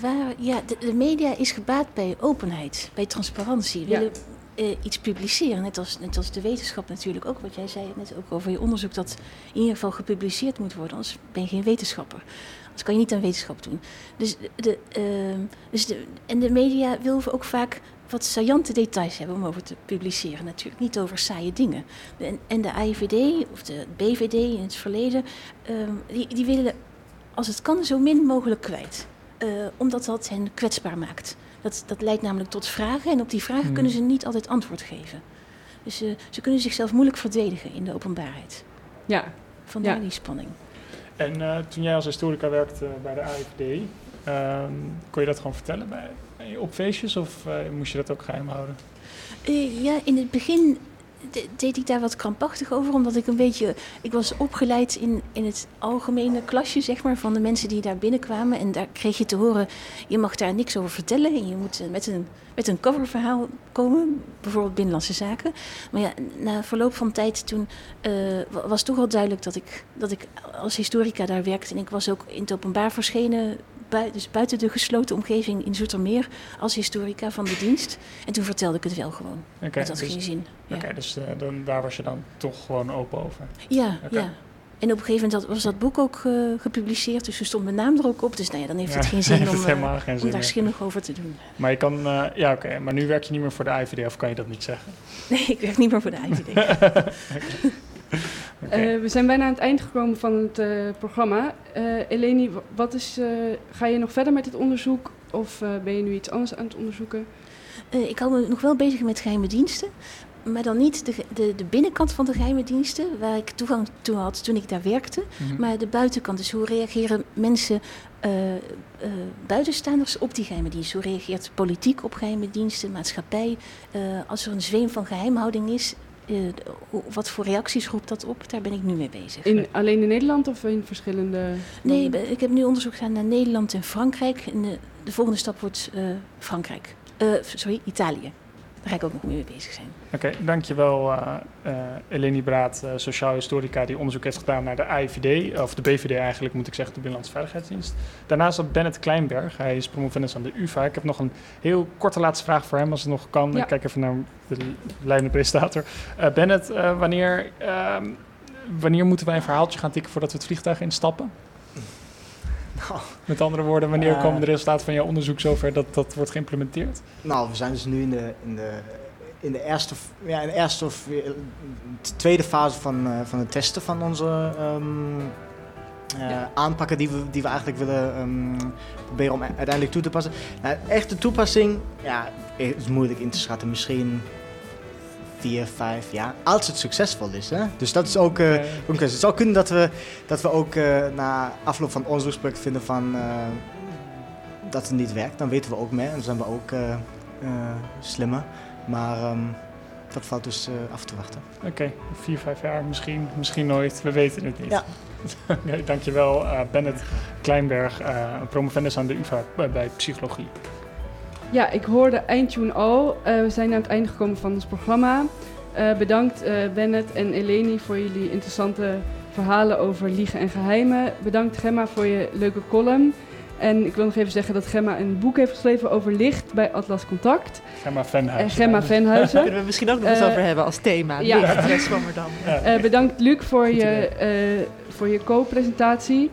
ware. Ja, de, de media is gebaat bij openheid, bij transparantie. Willen eh, iets publiceren, net als, net als de wetenschap natuurlijk ook. Wat jij zei net ook over je onderzoek, dat in ieder geval gepubliceerd moet worden, anders ben je geen wetenschapper. Anders kan je niet aan wetenschap doen. Dus de, ehm, dus de, en de media wil ook vaak wat saillante details hebben om over te publiceren. Natuurlijk niet over saaie dingen. En, en de AIVD of de BVD in het verleden, ehm, die, die willen als het kan zo min mogelijk kwijt. Eh, omdat dat hen kwetsbaar maakt. Dat, dat leidt namelijk tot vragen en op die vragen Hmm. kunnen ze niet altijd antwoord geven. Dus eh, ze kunnen zichzelf moeilijk verdedigen in de openbaarheid. Ja, Vandaar Ja. die spanning. En eh, toen jij als historica werkte bij de AFD, ehm, kon je dat gewoon vertellen bij, op feestjes of eh, moest je dat ook geheim houden? Eh, ja, in het begin de- deed ik daar wat krampachtig over, omdat ik een beetje... Ik was opgeleid in, in het algemene klasje, zeg maar, van de mensen die daar binnenkwamen. En daar kreeg je te horen, je mag daar niks over vertellen. En je moet eh, met een, met een coververhaal komen, bijvoorbeeld Binnenlandse Zaken. Maar ja, na verloop van tijd toen wa- was toch wel duidelijk dat ik, dat ik als historica daar werkte. En ik was ook in het openbaar verschenen, bui- dus buiten de gesloten omgeving in Zoetermeer, als historica van de dienst. En toen vertelde ik het wel gewoon. Oké, Het had dus, geen zin. Ja, oké, dus eh, dan, daar was je dan toch gewoon open over. ja. Ja. En op een gegeven moment was dat boek ook eh, gepubliceerd, dus er stond mijn naam er ook op. Dus nou ja, dan heeft het geen zin om, helemaal geen om daar schimmig over te doen. Maar je kan, ja oké, maar nu werk je niet meer voor de IVD of kan je dat niet zeggen? Nee, ik werk niet meer voor de IVD. Eh, we zijn bijna aan het eind gekomen van het eh, programma. Eh Eleni, wa- wat is, eh, ga je nog verder met dit onderzoek of eh, ben je nu iets anders aan het onderzoeken? Eh, ik hou me nog wel bezig met geheime diensten. Maar dan niet de, de, de binnenkant van de geheime diensten, waar ik toegang toe had toen ik daar werkte. Mhm. Maar de buitenkant, dus hoe reageren mensen, eh, eh, buitenstaanders op die geheime diensten? Hoe reageert politiek op geheime diensten, maatschappij? Eh, als er een zweem van geheimhouding is, eh, wat voor reacties roept dat op? Daar ben ik nu mee bezig. In, alleen in Nederland of in verschillende... Nee, ik heb nu onderzoek gedaan naar Nederland en Frankrijk. En de, de volgende stap wordt eh, Frankrijk. Eh, sorry, Italië. Daar ga ik ook nog mee bezig zijn. Oké, dankjewel uh, uh, Eleni Braat, uh, sociaal historica, die onderzoek heeft gedaan naar de AIVD, of de BVD eigenlijk moet ik zeggen, de Binnenlandse Veiligheidsdienst. Daarnaast had Bennett Kleinberg, hij is promovendus aan de UvA. Ik heb nog een heel korte laatste vraag voor hem, als het nog kan. Ja. Ik kijk even naar de leidende presentator. Bennett, wanneer, ehm, wanneer moeten wij een verhaaltje gaan tikken voordat we het vliegtuig instappen? Nou, Met andere woorden, wanneer Eh. komen de resultaten van jouw onderzoek zover dat dat wordt geïmplementeerd? Nou, we zijn dus nu in de, in de, in de, eerste, ja, in de eerste of eh, tweede fase van, uh, van het testen van onze um, uh, ja. aanpakken die we, die we eigenlijk willen um, proberen om uiteindelijk toe te passen. Nou, echte toepassing ja, is moeilijk in te schatten. Misschien vier, vijf jaar. Als het succesvol is. Hè? Dus dat is ook, uh, okay. ook Het zou kunnen dat we, dat we ook uh, na afloop van onderzoeksproject vinden van uh, dat het niet werkt. Dan weten we ook meer en dan zijn we ook slimmer. Maar um, dat valt dus af te wachten. Oké, okay. vier, vijf jaar misschien, misschien nooit. We weten het niet. Ja. okay, dankjewel Bennett Kleinberg, promovendus aan de UvA bij psychologie. Ja, ik hoorde eindtune al. Uh, we zijn aan het einde gekomen van ons programma. Uh, bedankt uh, Bennett en Eleni voor jullie interessante verhalen over liegen en geheimen. Bedankt Gemma voor je leuke column. En ik wil nog even zeggen dat Gemma een boek heeft geschreven over licht bij Atlas Contact. Gemma Venhuizen. En Gemma Venhuizen. Kunnen we misschien ook nog eens over hebben als thema. Ja. Licht, ja. bedankt Luc voor je, voor je co-presentatie.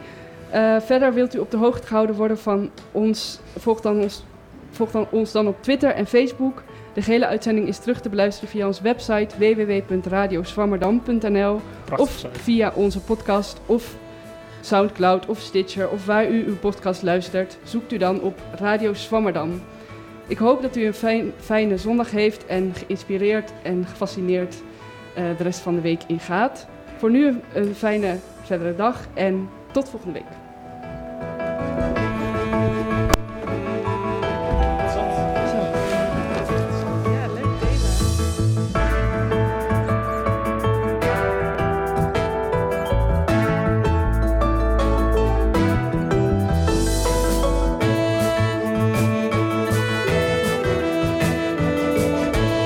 verder wilt u op de hoogte gehouden worden van ons. Volg dan ons Volg dan ons dan op Twitter en Facebook. De gehele uitzending is terug te beluisteren via onze website www.radioswammerdam.nl of via onze podcast of Soundcloud of Stitcher of waar u uw podcast luistert. Zoekt u dan op Radio Swammerdam. Ik hoop dat u een fijn, fijne zondag heeft en geïnspireerd en gefascineerd uh, de rest van de week ingaat. Voor nu een fijne verdere dag en tot volgende week.